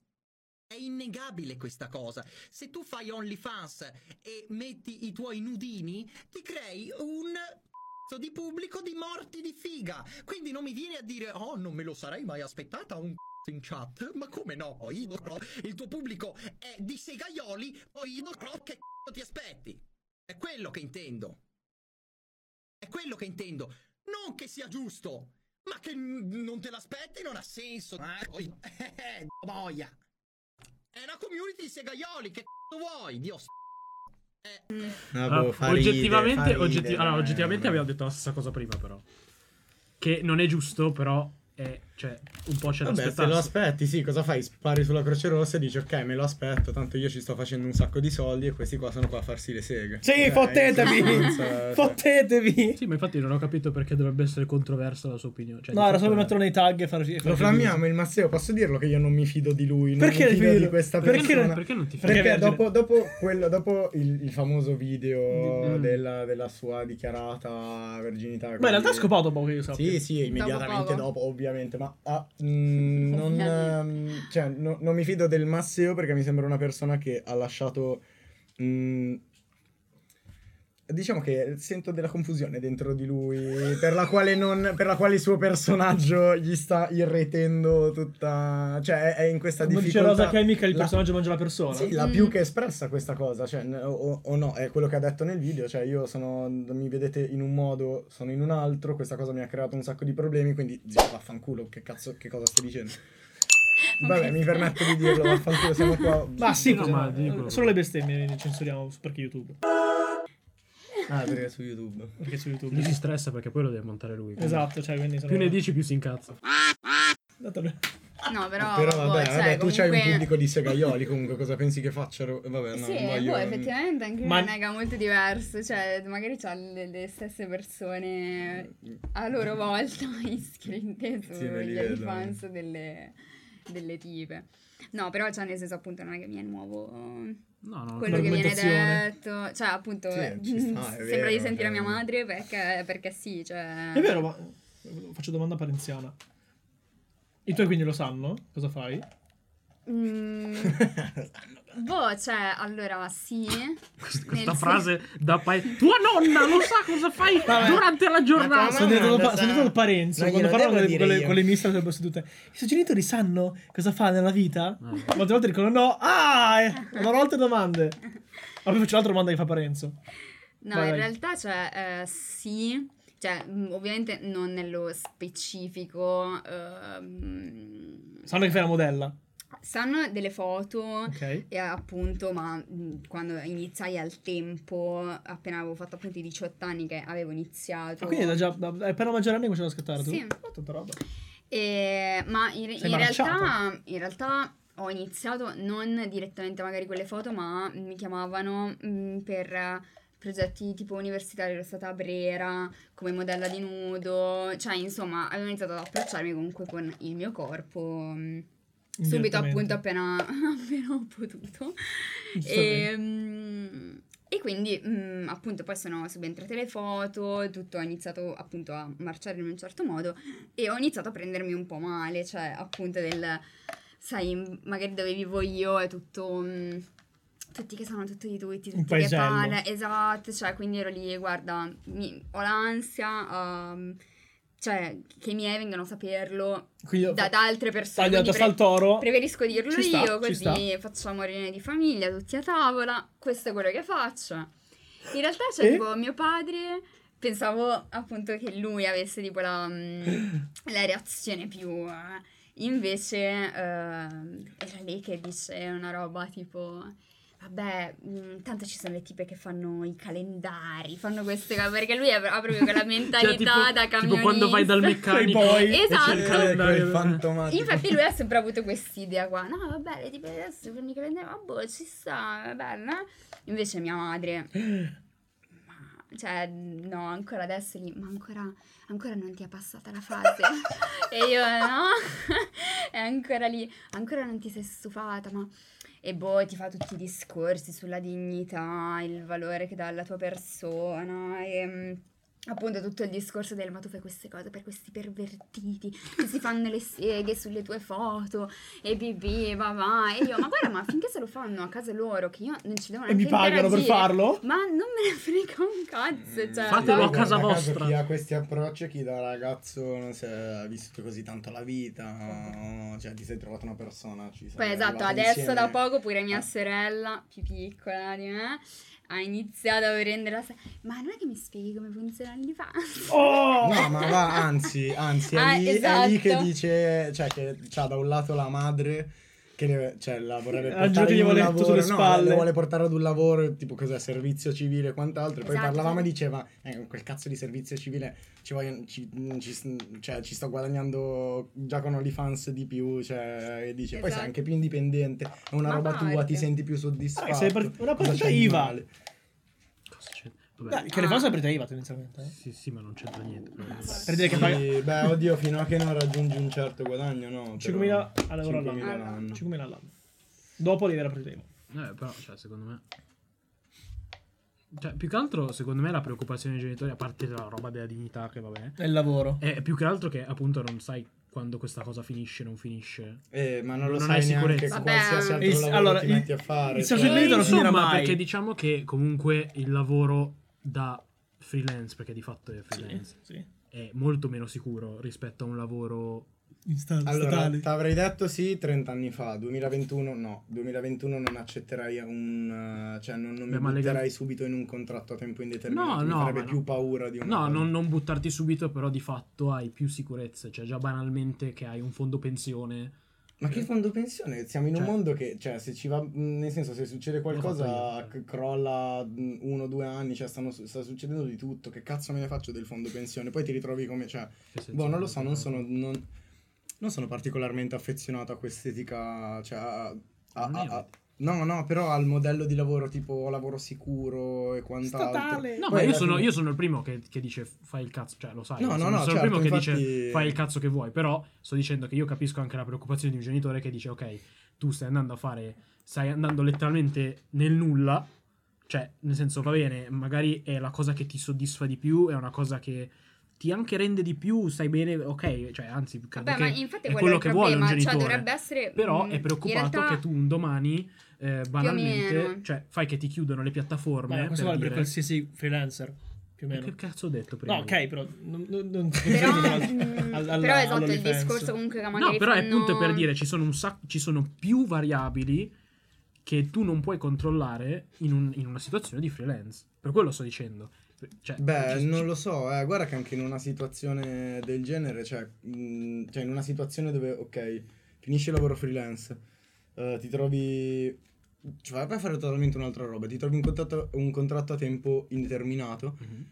È innegabile questa cosa. Se tu fai OnlyFans e metti i tuoi nudini, ti crei un cazzo di pubblico di morti di figa. Quindi non mi vieni a dire, oh, non me lo sarei mai aspettata un cazzo in chat. Ma come no? Io. Il tuo pubblico è di segaioli, poi io. Che cazzo ti aspetti? È quello che intendo. È quello che intendo. Non che sia giusto, ma che n- non te l'aspetti non ha senso. Ah, poi- eh, boia. <laughs> È una community di segaioli, che cazzo vuoi? Dio s- Ah, Allora, boh, fa ride, oggettivamente, fa ride, oggetti- allora, dai, oggettivamente abbiamo detto la stessa cosa prima, però. Che non è giusto, però è, cioè, un po' c'è da Vabbè, se lo aspetti, sì, cosa fai? Spari sulla Croce Rossa e dici ok, me lo aspetto, tanto io ci sto facendo un sacco di soldi e questi qua sono qua a farsi le seghe. Sì, Eh, fottetevi! <laughs> cioè- Fottetevi! Sì, ma infatti non ho capito perché dovrebbe essere controversa la sua opinione. Cioè, No, era solo è- metterlo nei tag e fare Lo flammiamo il Matteo, posso dirlo che io non mi fido di lui, non Perché mi ne fido di questa Perché persona. non- perché non ti fidi? Perché Perché dopo, dopo, quello, dopo il, il famoso video Mm. della, della sua dichiarata virginità. Ma in realtà ha scopato poco che io sappia. Sì, sì, immediatamente dopo, ovviamente, ma ah, mm, <laughs> non, ehm, cioè, no- non mi fido del Masseo perché mi sembra una persona che ha lasciato... mm, Diciamo che sento della confusione dentro di lui, per la quale, non, per la quale il suo personaggio gli sta irretendo tutta... Cioè, è, è in questa Come dice difficoltà... Rosa Chemica, il La- personaggio mangia la persona. sì, l'ha Mm. più che espressa questa cosa, cioè, o, o no, è quello che ha detto nel video, cioè io sono, mi vedete in un modo, sono in un altro, questa cosa mi ha creato un sacco di problemi, quindi zio, vaffanculo, che cazzo, che cosa stai dicendo? <laughs> Vabbè, mi permetto di dirlo, vaffanculo, siamo qua. Ma sì, No, ma dico- solo le bestemmie ne censuriamo su- perché YouTube. Ah, perché è su YouTube. Perché su YouTube. Lui si stressa perché poi lo deve montare lui. quindi Esatto, cioè, quindi sono... Più ne dici, più si incazza. No, però, Però vabbè, boh, vabbè cioè, tu c'hai un comunque- pubblico di segaioli comunque, cosa pensi che facciano? Vabbè, no, sì, voglio... boh, effettivamente anche Ma- lui nega molto diverso, cioè magari c'ha le, le stesse persone a loro volta <laughs> iscritte Sì, sugli vedo. fans delle, delle tipe. No, però cioè nel senso appunto non è che mi è nuovo No, no, quello che viene detto, cioè appunto Sì, ci sta, <laughs> sembra vero, di sentire cioè- mia madre perché, perché sì, cioè... È vero, ma faccio domanda parenziana. I tuoi quindi lo sanno? Cosa fai? Mm, <laughs> <laughs> boh, cioè, allora sì. <laughs> Questa sen- frase da pa- Tua nonna lo sa cosa fai <laughs> Vabbè. durante la giornata. Sono no, pa- il Parenzo. Quando parlano con le, con le, io. con le mister delle sedute, i suoi genitori sanno cosa fa nella vita? No. Molte volte dicono no. Ah, eh, non ho altre domande. Ma poi faccio l'altra domanda che fa Parenzo. No, Vai, in vai. realtà, cioè, eh, sì. Cioè, mh, ovviamente non nello specifico. ehm, Sanno che fai la modella. Sanno delle foto. Ok. E appunto, ma quando iniziai al tempo, appena avevo fatto appunto i 18 anni che avevo iniziato. Ah, quindi da già, da, è per la maggiore anni che cominciamo a scattare tu? Sì. Oh, tanta roba. E- ma in, in realtà, in realtà ho iniziato non direttamente magari con le foto, ma mi chiamavano mh, per eh, progetti tipo universitari, ero stata a Brera come modella di nudo, cioè insomma avevo iniziato ad approcciarmi comunque con il mio corpo mh, subito appunto appena, <laughs> appena ho potuto. E, mm, e quindi mm, appunto poi sono subentrate le foto, tutto ha iniziato appunto a marciare in un certo modo e ho iniziato a prendermi un po' male, cioè appunto del, sai, magari dove vivo io è tutto... mm, tutti che sanno tutto di tutti, tutti che parlano, esatto, cioè quindi ero lì, guarda, mi- ho l'ansia, um, cioè che i miei vengano a saperlo da, da altre persone. tagliato sta al toro. Preferisco dirlo Ci io, sta. così facciamo riunione di famiglia, tutti a tavola. Questo è quello che faccio. In realtà c'è E? tipo mio padre. Pensavo appunto che lui avesse tipo la, mm, <laughs> la reazione più. eh, invece eh, era lei che dice una roba tipo. Vabbè, mm, tanto ci sono le tipe che fanno i calendari, fanno queste cose, perché lui ha, proprio quella <laughs> mentalità Cioè, tipo, da camionista. tipo quando vai dal meccanico <laughs> Poi- e c'è il Esatto. Calendario. fantomatico. Infatti lui ha sempre avuto quest'idea qua. No, vabbè, le tipe adesso fanno i calendari, ma boh, ci sta, è bella. Invece mia madre... <gasps> Ma, cioè, no, ancora adesso lì, ma ancora, ancora non ti è passata la fase. <laughs> e io, no, è ancora lì, ancora non ti sei stufata, ma... E boh, ti fa tutti i discorsi sulla dignità, il valore che dà alla tua persona e... mm, Appunto tutto il discorso del ma tu fai queste cose per questi pervertiti che si fanno le seghe sulle tue foto e pipì, va va e io ma guarda ma finché se lo fanno a casa loro che io non ci devo E mi neanche pagano per farlo? ma non me ne frega un cazzo cioè, Fatelo a casa vostra. Chi ha questi approcci, chi da ragazzo non si è vissuto così tanto la vita, cioè ti sei trovato una persona. Ci sei Poi esatto, adesso insieme. da poco pure mia Ah. sorella, più piccola di me, ha iniziato a prendere la... Ma non è che mi spieghi come funziona l'IFANS? Oh! No, ma va, anzi, anzi, è, Ah, lì, è lì che esatto. dice, cioè che c'ha da un lato la madre che le, cioè, la vorrebbe portare in gli un lavoro, sulle no, spalle. le vuole portare ad un lavoro, tipo cos'è, servizio civile e quant'altro. Poi Esatto. parlavamo e diceva, eh, quel cazzo di servizio civile ci, vogliono- ci, ci- cioè, ci sto guadagnando già con OnlyFans di più, cioè, e dice, poi sei Esatto. anche più indipendente, è una Ma roba tua, ti senti più soddisfatto. Dai, sei part- una Cosa partita IVA. male? Dai, che le fa sempre te IVA tendenzialmente. eh. Sì, sì, ma non c'entra niente. Per dire che Sì, paga beh, oddio, fino a che non raggiungi un certo guadagno, no. 5.000 però- all'euro 5.000 all'anno. all'anno. 5.000 all'anno. Dopo partita IVA. Eh, però, cioè, secondo me. Cioè, più che altro, secondo me, la preoccupazione dei genitori, a parte la roba della dignità, che vabbè, È il lavoro. è più che altro che appunto non sai quando questa cosa finisce, non finisce. Eh, ma non lo Non sai hai neanche sicurezza. Vabbè. qualsiasi altro Il- lavoro allora, ti il- metti a fare. il cioè- social media non finirà insomma, mai. perché diciamo che comunque il lavoro da freelance, perché di fatto è freelance, Sì. è molto meno sicuro rispetto a un lavoro Instant, Allora, ti avrei detto sì 30 anni fa, 2021 no, 2021 non accetterai un... cioè non, non mi Beh, ma butterai legal- subito in un contratto a tempo indeterminato, No, mi no, farebbe ma più no. paura di una No, non, non buttarti subito, però di fatto hai più sicurezze. Cioè, già banalmente che hai un fondo pensione. Ma che fondo pensione? Siamo in un Cioè- mondo che, cioè, se ci va, nel senso, se succede qualcosa, c- crolla uno o due anni, cioè, stanno, sta succedendo di tutto, che cazzo me ne faccio del fondo pensione? Poi ti ritrovi come, cioè, boh, non lo so, non sono, non, non sono particolarmente affezionato a quest'etica, cioè, a, a- a- no, no, però al modello di lavoro tipo lavoro sicuro e quant'altro. Statale. No, Poi ma io sono, io sono il primo che, che dice fai il cazzo, cioè lo sai. No, no, sono, no, sono certo, il primo che infatti- dice fai il cazzo che vuoi, però sto dicendo che io capisco anche la preoccupazione di un genitore che dice ok, tu stai andando a fare, stai andando letteralmente nel nulla, cioè nel senso va bene, magari è la cosa che ti soddisfa di più, è una cosa che ti anche rende di più, stai bene, ok, cioè anzi, credo Vabbè, ma che infatti è quello, è che vuole un problema, cioè genitore. dovrebbe essere... Però mm, è preoccupato realtà- che tu un domani, eh, banalmente, cioè fai che ti chiudono le piattaforme. Ma questo per vale per dire- qualsiasi freelancer, più o meno. Che cazzo ho detto prima? No, ok, però non, non, non Però, <laughs> al- mm, però esatto, il discorso comunque che magari No, però è fanno... appunto per dire ci sono un sacco, ci sono più variabili che tu non puoi controllare in, un- in una situazione di freelance. Per quello sto dicendo. Cioè, Beh, ci- non lo so, eh, guarda che anche in una situazione del genere, cioè, mh, cioè in una situazione dove, ok, finisce il lavoro freelance, eh, ti trovi, cioè vai a fare totalmente un'altra roba, ti trovi un contratto, un contratto a tempo indeterminato, Mhm.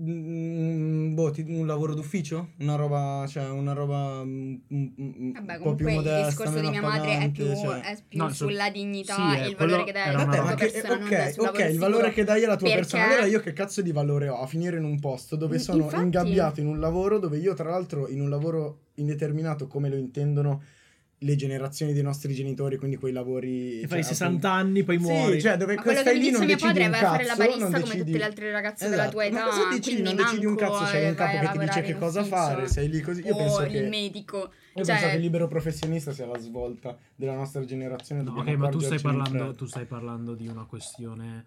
Mm, boh, ti- un lavoro d'ufficio? Una roba, cioè, una roba mm, mm, mm, Vabbè, un po' più comunque il modesta, discorso di mia madre è più, cioè. è più No, so- sulla dignità sì, e eh, il quello valore che dai alla tua che, persona, non ok, ok, il valore che dai alla tua Perché- persona. Allora io che cazzo di valore ho a finire in un posto dove Mm, sono infatti. ingabbiato in un lavoro dove io tra l'altro in un lavoro indeterminato come lo intendono le generazioni dei nostri genitori, quindi quei lavori... Che fai cioè, 60 anni, poi muori. Sì, cioè dove Ma quello che lì non mio decidi padre un vai a fare la cazzo, barista non come decidi- tutte le altre ragazze della Esatto, tua ma età, cosa decidi? quindi Non decidi un cazzo, c'è eh, un capo che ti dice che cosa ufficio. fare, sei lì così. Io o penso il che... medico. Io cioè, penso che il libero professionista sia la svolta della nostra generazione. No, ok, ma tu stai, parlando, tu stai parlando di una questione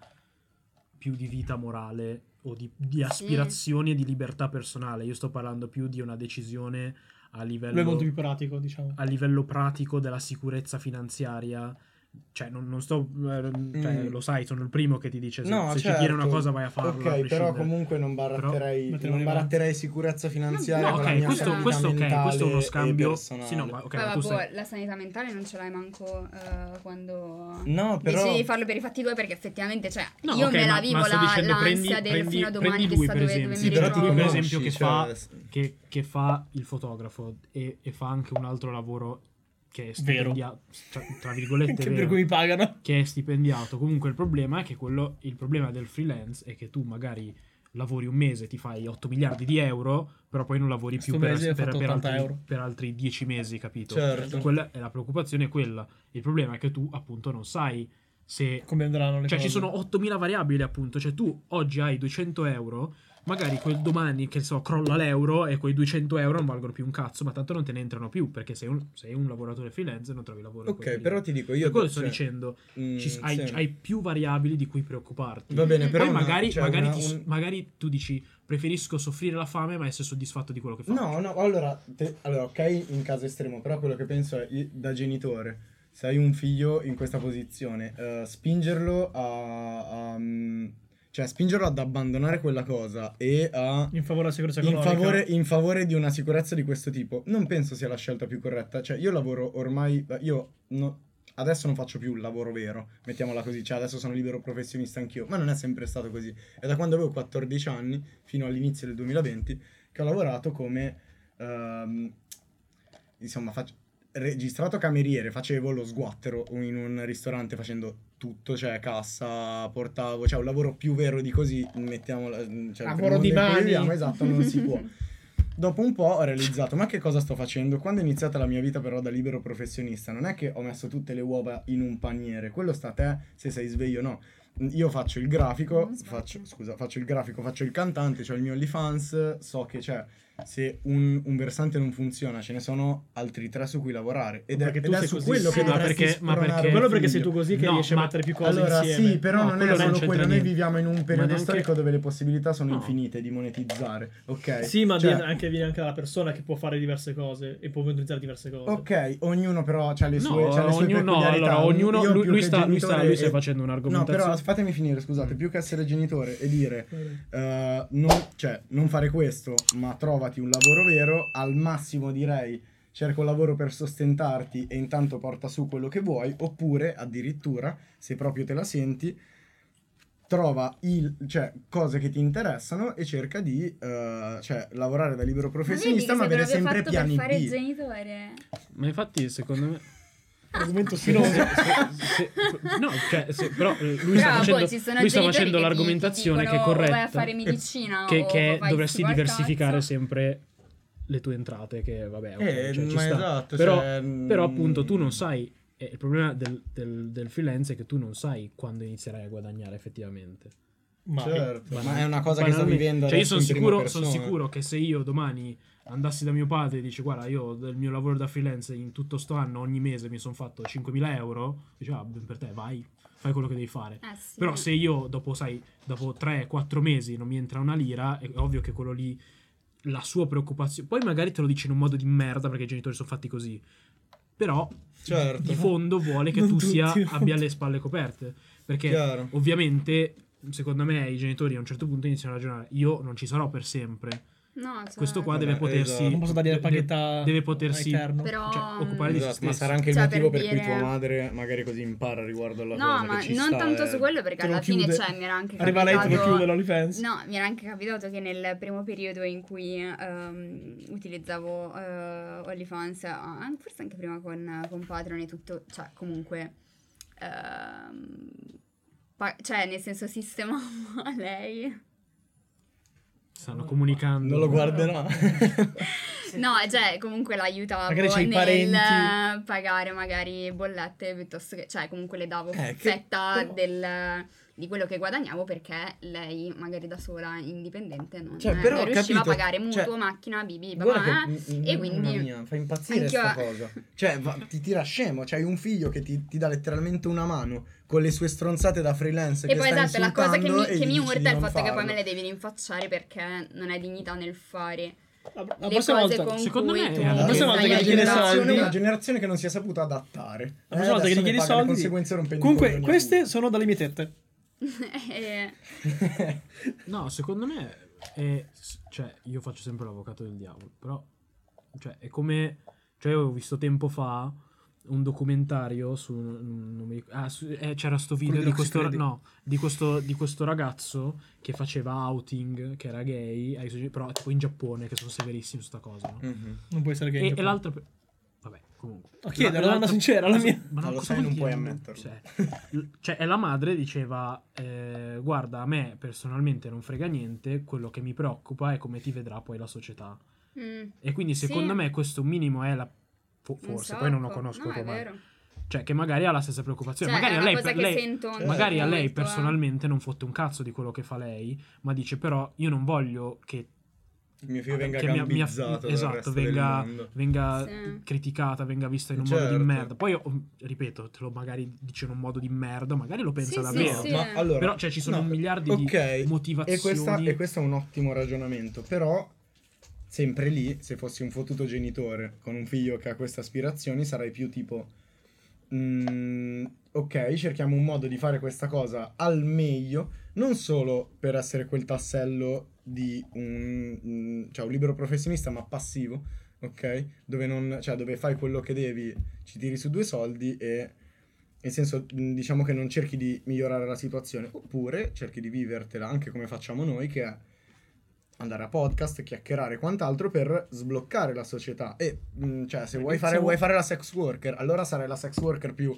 più di vita morale o di, di aspirazioni e di libertà personale. Io sto parlando più di una decisione a livello, Lui è molto più pratico, diciamo. a livello pratico della sicurezza finanziaria. Cioè, non, non sto. eh, cioè, Mm. lo sai, sono il primo che ti dice: se, No, se certo. ci tiene una cosa, vai a farla. a Ok, però prescindere. comunque non baratterei, Però- non baratterei sicurezza finanziaria No, con la ok, mia questo, sanità questo ok, mentale questo è uno scambio. Sì, no, ma ok, Poi, ma tu vabbè, stai. la sanità mentale non ce l'hai manco eh, quando No, però... decidi di farlo per i fatti tuoi perché effettivamente, cioè, No, io ok, me la vivo ma la- dicendo, l'ansia prendi- del prendi- fino a domani che per dove, dove Sì, mi però Lui, per ritrovo. esempio, che conosci, fa- cioè, che, che fa il fotografo e, e fa anche un altro lavoro che è stipendiato, cioè, tra virgolette, Che vero, per cui mi pagano. che è stipendiato. Comunque il problema è che quello, il problema del freelance è che tu magari lavori un mese, ti fai 8 miliardi di euro, però poi non lavori più per, per- per 80 altri, per altri 10 mesi, capito? Certo. Quella è la preoccupazione è quella. Il problema è che tu appunto non sai se Come andranno le cioè cose. ci sono 8000 variabili appunto, cioè tu oggi hai 200 euro, magari quel domani che so crolla l'euro e quei 200 euro non valgono più un cazzo, ma tanto non te ne entrano più perché sei un, sei un lavoratore freelance e non trovi lavoro. Ok, però ti dico io... Per quello sto cioè, dicendo, mm, ci- hai, sì. hai più variabili di cui preoccuparti. Va bene, però... Poi una- magari, cioè, magari una- ti- un- magari tu dici preferisco soffrire la fame ma essere soddisfatto di quello che faccio. No, no, allora, te- allora, ok, in caso estremo, però quello che penso è, da genitore, se hai un figlio in questa posizione, eh, spingerlo a, a, mm, Cioè, spingerlo ad abbandonare quella cosa e a In favore della sicurezza in economica. favore, in favore di una sicurezza di questo tipo, non penso sia la scelta più corretta. Cioè, io lavoro ormai. Io no- adesso non faccio più il lavoro vero, mettiamola così. Cioè, adesso sono libero professionista anch'io, ma non è sempre stato così. È da quando avevo 14 anni, fino all'inizio del 2020, che ho lavorato come. ehm, insomma, fac- registrato cameriere, facevo lo sguattero in un ristorante facendo tutto, cioè cassa, portavo, cioè un lavoro più vero di così, mettiamola, cioè, Lavoro di mani. esatto, non si può. Dopo un po' ho realizzato, ma che cosa sto facendo? Quando è iniziata la mia vita però da libero professionista, non è che ho messo tutte le uova in un paniere, quello sta a te se sei sveglio o no. Io faccio il grafico, faccio, scusa, faccio il grafico, faccio il cantante, ho il mio OnlyFans, so che c'è, se un, un versante non funziona, ce ne sono altri tre su cui lavorare. Ed è, Perché tu ed è sei su così. quello che Eh. Ma dovresti perché- ma perché- un Quello perché sei tu così che No, riesci a mettere più cose Allora insieme. sì, però No, non è solo quello, noi viviamo in un periodo neanche- storico dove le possibilità sono No. infinite di monetizzare, ok? Sì, ma Cioè, viene anche, viene anche dalla persona che può fare diverse cose e può utilizzare diverse cose. Ok, ognuno però ha le No, sue, c'ha le sue ognuno, no, allora, ognuno, lui, che sta, lui, sta, lui sta e- facendo No, un'argomentazione. però fatemi finire, scusate, più che essere genitore e dire eh, non, cioè, non fare questo, ma trovati un lavoro vero, al massimo direi cerca un lavoro per sostentarti e intanto porta su quello che vuoi, oppure addirittura, se proprio te la senti, trova il, cioè, cose che ti interessano e cerca di eh, cioè, lavorare da libero professionista, ma, avere sempre piani per fare B. il genitore. Ma infatti, secondo me. Argomento spinoso. se- se- no, cioè, se- però eh, lui sta Però facendo, poi ci sono lui sta facendo l'argomentazione ti che è dicono, corretta. Vai a fare medicina che, o che dovresti diversificare cazzo. sempre le tue entrate, che vabbè, ok, Eh, cioè, ci ma sta. esatto, però, cioè, però mm, appunto tu non sai, e il problema del, del, del freelance è che tu non sai quando inizierai a guadagnare effettivamente. Ma Certo, ma è una cosa che sto vivendo Cioè, io sono sicuro, son sicuro che se io domani andassi da mio padre e dice guarda io del mio lavoro da freelance in tutto sto anno ogni mese mi sono fatto 5.000 euro dice ah ben per te vai fai quello che devi fare Eh sì. però se io dopo sai dopo 3-4 mesi non mi entra una lira è ovvio che quello lì la sua preoccupazione poi magari te lo dice in un modo di merda perché i genitori sono fatti così però Certo. di fondo vuole che Non tu sia abbia le spalle coperte perché Chiaro. ovviamente secondo me i genitori a un certo punto iniziano a ragionare io non ci sarò per sempre No, certo. questo qua Vabbè, deve potersi esatto. non posso dargli la deve- paghetta deve potersi. Però cioè, occupare di se Esatto, ma sarà anche il Cioè, motivo per per, cui tua madre magari così impara riguardo alla No, cosa ma che ci non sta, tanto eh. su quello perché alla fine chiude. cioè, mi era anche Arriva lei e te lo capitato- chiude l'OnlyFans. No, mi era anche capitato che nel primo periodo in cui ehm, utilizzavo eh, OnlyFans, forse anche prima con, con Patreon e tutto, cioè comunque, ehm, pa- cioè nel senso sistemavo <laughs> a lei. Stanno comunicando Non lo guarderà. <laughs> No, cioè comunque l'aiutavo Magari nel parenti. pagare magari bollette piuttosto che, cioè comunque le davo Eh, che- fetta però- del- di quello che guadagnavo perché lei magari da sola indipendente non, Cioè, però non riusciva capito, a pagare mutuo, cioè, macchina, bibi, babà, che, eh, mm, e mamma quindi mia, fa impazzire anch'io- sta cosa. <laughs> Cioè, va- ti tira scemo. C'hai un figlio che ti, ti dà letteralmente una mano con le sue stronzate da freelance. E che poi sta esatto, la cosa che mi, e che mi urta è il fatto che poi farlo. me le devi rinfacciare perché non hai dignità nel fare La, la le prossima cose volta, con secondo me tu è la prossima volta che gli chiedi soldi- una generazione che non si è saputa adattare. la prossima volta che gli chiedi soldi. conseguenze Comunque, queste sono dalle mie tette. Eh, <laughs> no secondo me è cioè io faccio sempre l'avvocato del diavolo però cioè è come cioè ho visto tempo fa un documentario su non mi ah, su- eh, c'era sto video di questo, no, di, questo, di questo ragazzo che faceva outing che era gay però tipo in Giappone che sono severissimi su sta cosa no? Mhm. Non puoi essere gay. e, in e l'altra comunque chiede, La- una domanda sincera, la mia. ma lo sai, non puoi ammetterlo. Cioè, cioè, e la madre diceva: eh, Guarda, a me personalmente non frega niente. Quello che mi preoccupa è come ti vedrà poi la società. mm, E quindi, Sì. secondo me, questo minimo è la. fo- forse, poi non lo conosco no, è come. Cioè, che magari ha la stessa preoccupazione. Cioè, magari è a lei, per- lei- Certo. magari a lei eh. personalmente non fotte un cazzo di quello che fa lei, ma dice: Però io non voglio che Il mio figlio venga che mia- mia- gambizzato dal esatto, venga, venga Sì. criticata, venga vista in un modo Certo. di merda. Poi, oh, ripeto, te lo magari dice in un modo di merda, magari lo pensa Sì, sì, davvero. sì. Ma allora, Però cioè, ci sono no, un miliardi ok, di motivazioni. E, questa, e questo è un ottimo ragionamento. Però, sempre lì, se fossi un fottuto genitore con un figlio che ha queste aspirazioni, sarei più tipo. Mm, ok, cerchiamo un modo di fare questa cosa al meglio, non solo per essere quel tassello di un, mm, cioè un libero professionista, ma passivo, ok? Dove, non, cioè, dove fai quello che devi, ci tiri su due soldi e nel senso, mh, diciamo che non cerchi di migliorare la situazione, oppure cerchi di vivertela anche come facciamo noi, che è andare a podcast, chiacchierare e quant'altro per sbloccare la società. E, mh, cioè, se vuoi fare, vuoi fare la sex worker, allora sarai la sex worker più,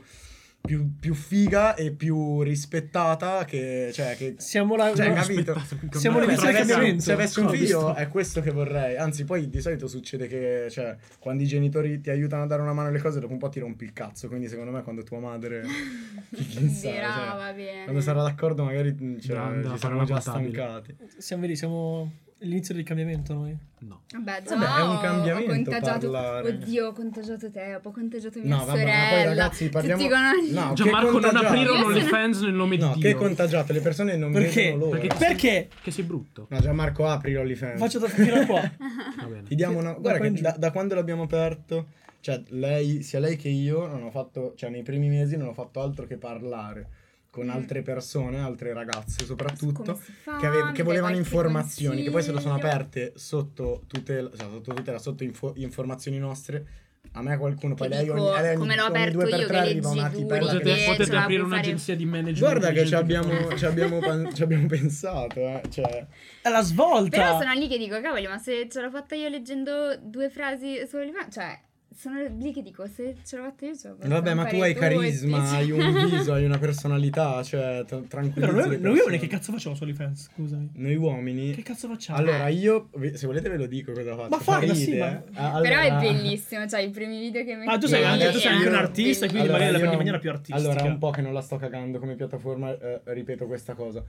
più, più figa e più rispettata che... Cioè, che Siamo la... cioè, no, capito? Siamo Vabbè, all'inizio del se avessi- cambiamento. Se avessi un figlio è questo che vorrei. Anzi, poi di solito succede che, cioè, quando i genitori ti aiutano a dare una mano alle cose, dopo un po' ti rompi il cazzo. Quindi, secondo me, quando tua madre. <laughs> chi chissà, Dirà, cioè, va bene. quando sarà d'accordo, magari mm, cioè, ci saremo una già stancati. Siamo, vedi, siamo all'inizio del cambiamento noi. No. Vabbè, già Vabbè, è un cambiamento ho contagiato. parlare. Oddio, ho contagiato te, ho contagiato mia No, vabbè, sorella. ma poi ragazzi, parliamo. Tutti con... No, che Gianmarco non Io sono- OnlyFans nel nome No, di che Dio. contagiate, le persone non Perché? vedono loro. Perché- Perché? Che sei brutto. No, Gianmarco, apri l'OnlyFans. Faccio da fino qua. <laughs> Va bene. Ti diamo una... Da Guarda che da, da quando l'abbiamo aperto, cioè lei, sia lei che io non ho fatto, cioè nei primi mesi non ho fatto altro che parlare con Mm. altre persone, altre ragazze soprattutto, fa? che, ave- che volevano informazioni, che poi se lo sono aperte sotto tutela, cioè sotto tutela, sotto info- informazioni nostre. A me qualcuno, poi lei dico, ogni, lei ogni, come l'ho ogni aperto due per io, tre che arriva una leggi tipa e duri, la Potete, che potete aprire può fare- un'agenzia di management. Guarda che ci abbiamo, ci abbiamo, pan- ci abbiamo pensato, eh. Cioè, È la svolta. Però sono lì che dico, cavoli, ma se ce l'ho fatta io leggendo due frasi su OnlyFans, cioè, sono lì che dico, se ce l'ho fatta io ce l'ho fatta vabbè, ma tu hai carisma, hai un <laughs> viso, hai una personalità, cioè, tra- tranquillizzi Però noi, noi uomini che cazzo facciamo su OnlyFans? Scusami. Noi uomini. Che cazzo facciamo? Allora, io, se volete ve lo dico cosa faccio. Ma Fa farla, sì, ma- eh. Ah, Però allora- è bellissimo, cioè i primi video che metti Ah, tu sei, anche, tu sei anche un artista, quindi Allora, magari la prendi in maniera più artistica. Allora, è un po' che non la sto cagando come piattaforma, eh, ripeto questa cosa.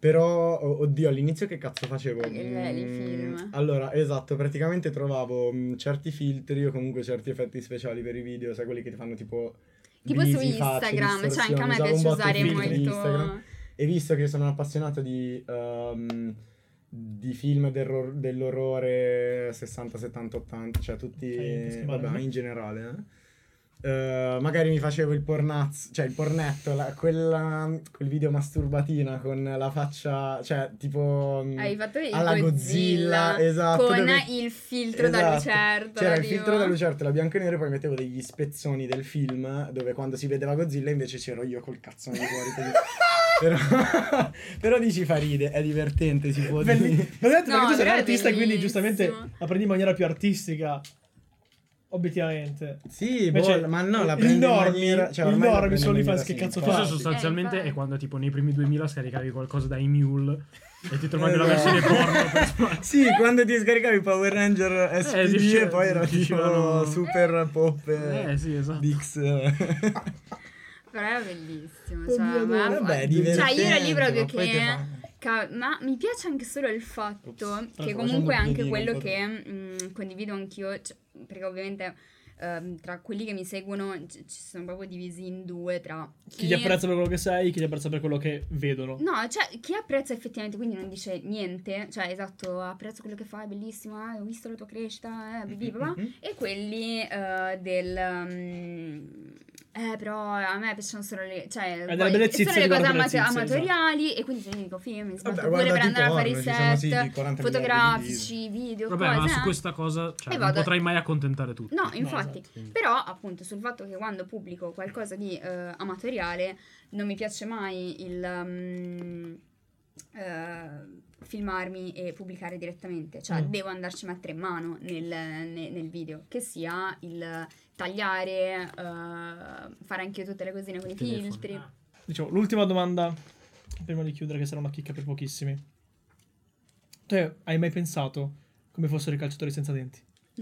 Però, oh, oddio, all'inizio che cazzo facevo? I Mm, film. Allora, esatto, praticamente trovavo mm, certi filtri o comunque certi effetti speciali per i video, sai quelli che ti fanno tipo... Tipo su facce, Instagram, cioè anche a me piace usare molto... Instagram. E visto che sono un appassionato di, ehm, di film dell'orrore 60, 70, 80, cioè tutti, Ok, schivare. vabbè, in generale, eh. Eh, magari mi facevo il pornazzo, cioè il pornetto, la- quella, quel video masturbatina con la faccia, cioè tipo mm, Hai fatto il alla Godzilla, esatto, con dove- il filtro da Esatto. lucertola. C'era il filtro da lucertola bianco e nero, poi mettevo degli spezzoni del film dove quando si vedeva Godzilla invece c'ero io col cazzone fuori. così. <laughs> però, però dici fa ride, è divertente, si può Belli- dire. Ma detto No, perché tu sei un artista, quindi giustamente la prendi in maniera più artistica. Obiettivamente. Sì, Invece, boh, ma no, la il prendi in normi- maniera, cioè, il normi in OnlyFans maniera che cazzo fa? Questo sostanzialmente Eh, è quando tipo nei primi 2000 scaricavi qualcosa da Emule e ti trovavi la Esatto. versione porno. <laughs> Sì, quando ti scaricavi Power Ranger SPD dice- e poi era tipo dicevano- super pop Eh sì, esatto. Dix. <laughs> Però è bellissimo. Cioè, a me- amore. Vabbè, cioè, io ero lì proprio ma che. Ca- ma mi piace anche solo il fatto Ops, che comunque è anche quello che mm, condivido anch'io. cioè, perché ovviamente ehm, tra quelli che mi seguono ci ci sono proprio divisi in due tra Chi ti apprezza per quello che sei, chi ti apprezza per quello che vedono. No, cioè, chi apprezza effettivamente, quindi non dice niente, cioè, esatto, apprezzo quello che fai, è bellissimo, eh, ho visto la tua crescita, eh, bla, Mhm. e quelli eh, del... mm, eh, però a me piacciono solo le... Cioè, delle poi- sono le cose le zizie, amatoriali, e quindi se io dico film, mi sbatto Vabbè, pure per andare a fare i porno, sì, set, 40 fotografici, video, Vabbè, cose, ma su eh. questa cosa cioè, E non vado- potrai mai accontentare tutti. No, infatti. esatto. Quindi- Però, appunto, sul fatto che quando pubblico qualcosa di eh, amatoriale non mi piace mai il mm, eh, filmarmi e pubblicare direttamente. Cioè, Mm. devo andarci a mettere mano nel, ne- nel video. Che sia il tagliare, eh, fare anche io tutte le cosine con i Telefono. filtri. Diciamo, l'ultima domanda, prima di chiudere, che sarà una chicca per pochissimi. Tu hai mai pensato come fossero i calciatori senza denti? <laughs>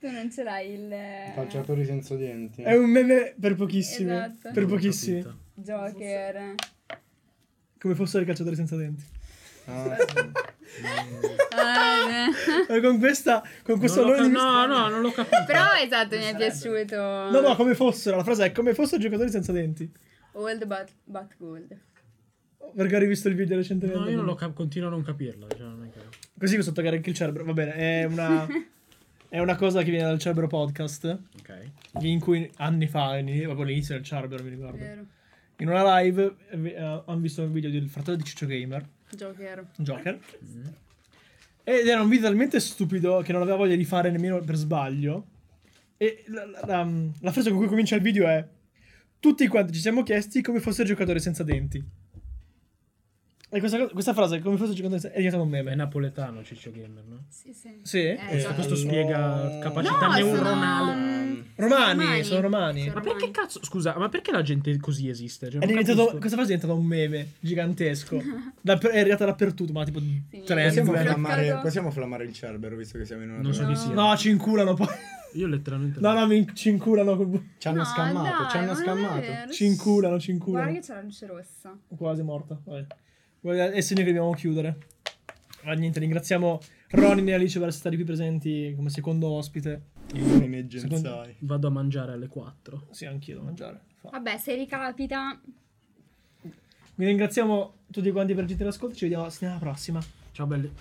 tu non ce l'hai il... Calciatori senza denti. È un meme per pochissimi. Esatto. Per pochissimi. Joker. Come fossero i calciatori senza denti. Ah, sì. <laughs> Ah, E con questa, con questo Non l'ho onore ca- di- no, no, non l'ho capito. Però esatto, mi è piaciuto. No, no, come fossero. La frase è come fossero giocatori senza denti. Old but, but gold. Perché ho rivisto il video recentemente. No, io non lo cap- continuo a non capirla. Cioè, non è che... Così mi sottogare anche il cerebro. Va bene, è una. <laughs> È una cosa che viene dal Cerbero Podcast, Ok. in cui anni fa, proprio all'inizio del Cerbero, mi ricordo. Vero. In una live eh, eh, hanno visto un video del fratello di Ciccio Gamer, Joker. Joker. Ed era un video talmente stupido che non aveva voglia di fare nemmeno per sbaglio. E la, la- la- la frase con cui comincia il video è: Tutti quanti ci siamo chiesti come fosse il giocatore senza denti. E questa, questa frase, come fosse senza è diventata un È meme. napoletano Ciccio Gamer, no? Sì, sì. Sì? Eh, Eh, esatto. Questo spiega capacità No, neuronale. sono- Romani, romani. sono romani. Sono Ma perché cazzo? Scusa, ma perché la gente così esiste? Cioè, È questa frase è diventata un meme gigantesco. <laughs> Dapper- è arrivata dappertutto, ma tipo Sì. tre anni. Possiamo flammare, possiamo flammare il Cerbero visto che siamo in una Non so chi No. sia. No, ci inculano poi. Io letteralmente No, no, mi ci inculano. col- Ci hanno No, scammato, dai, ci hanno è scammato. Ci inculano, ci Guarda inculano. che c'è la luce rossa. Quasi morta. Vai. È segno che dobbiamo chiudere. Ma niente, ringraziamo Ronin e Alice per essere stati qui presenti come secondo ospite. In Gensai. Vado a mangiare alle 4. Sì, anch'io da mangiare. Fa. Vabbè, se ricapita. Vi ringraziamo tutti quanti per il gentilore ascolto. Ci vediamo la settimana prossima. Ciao belli.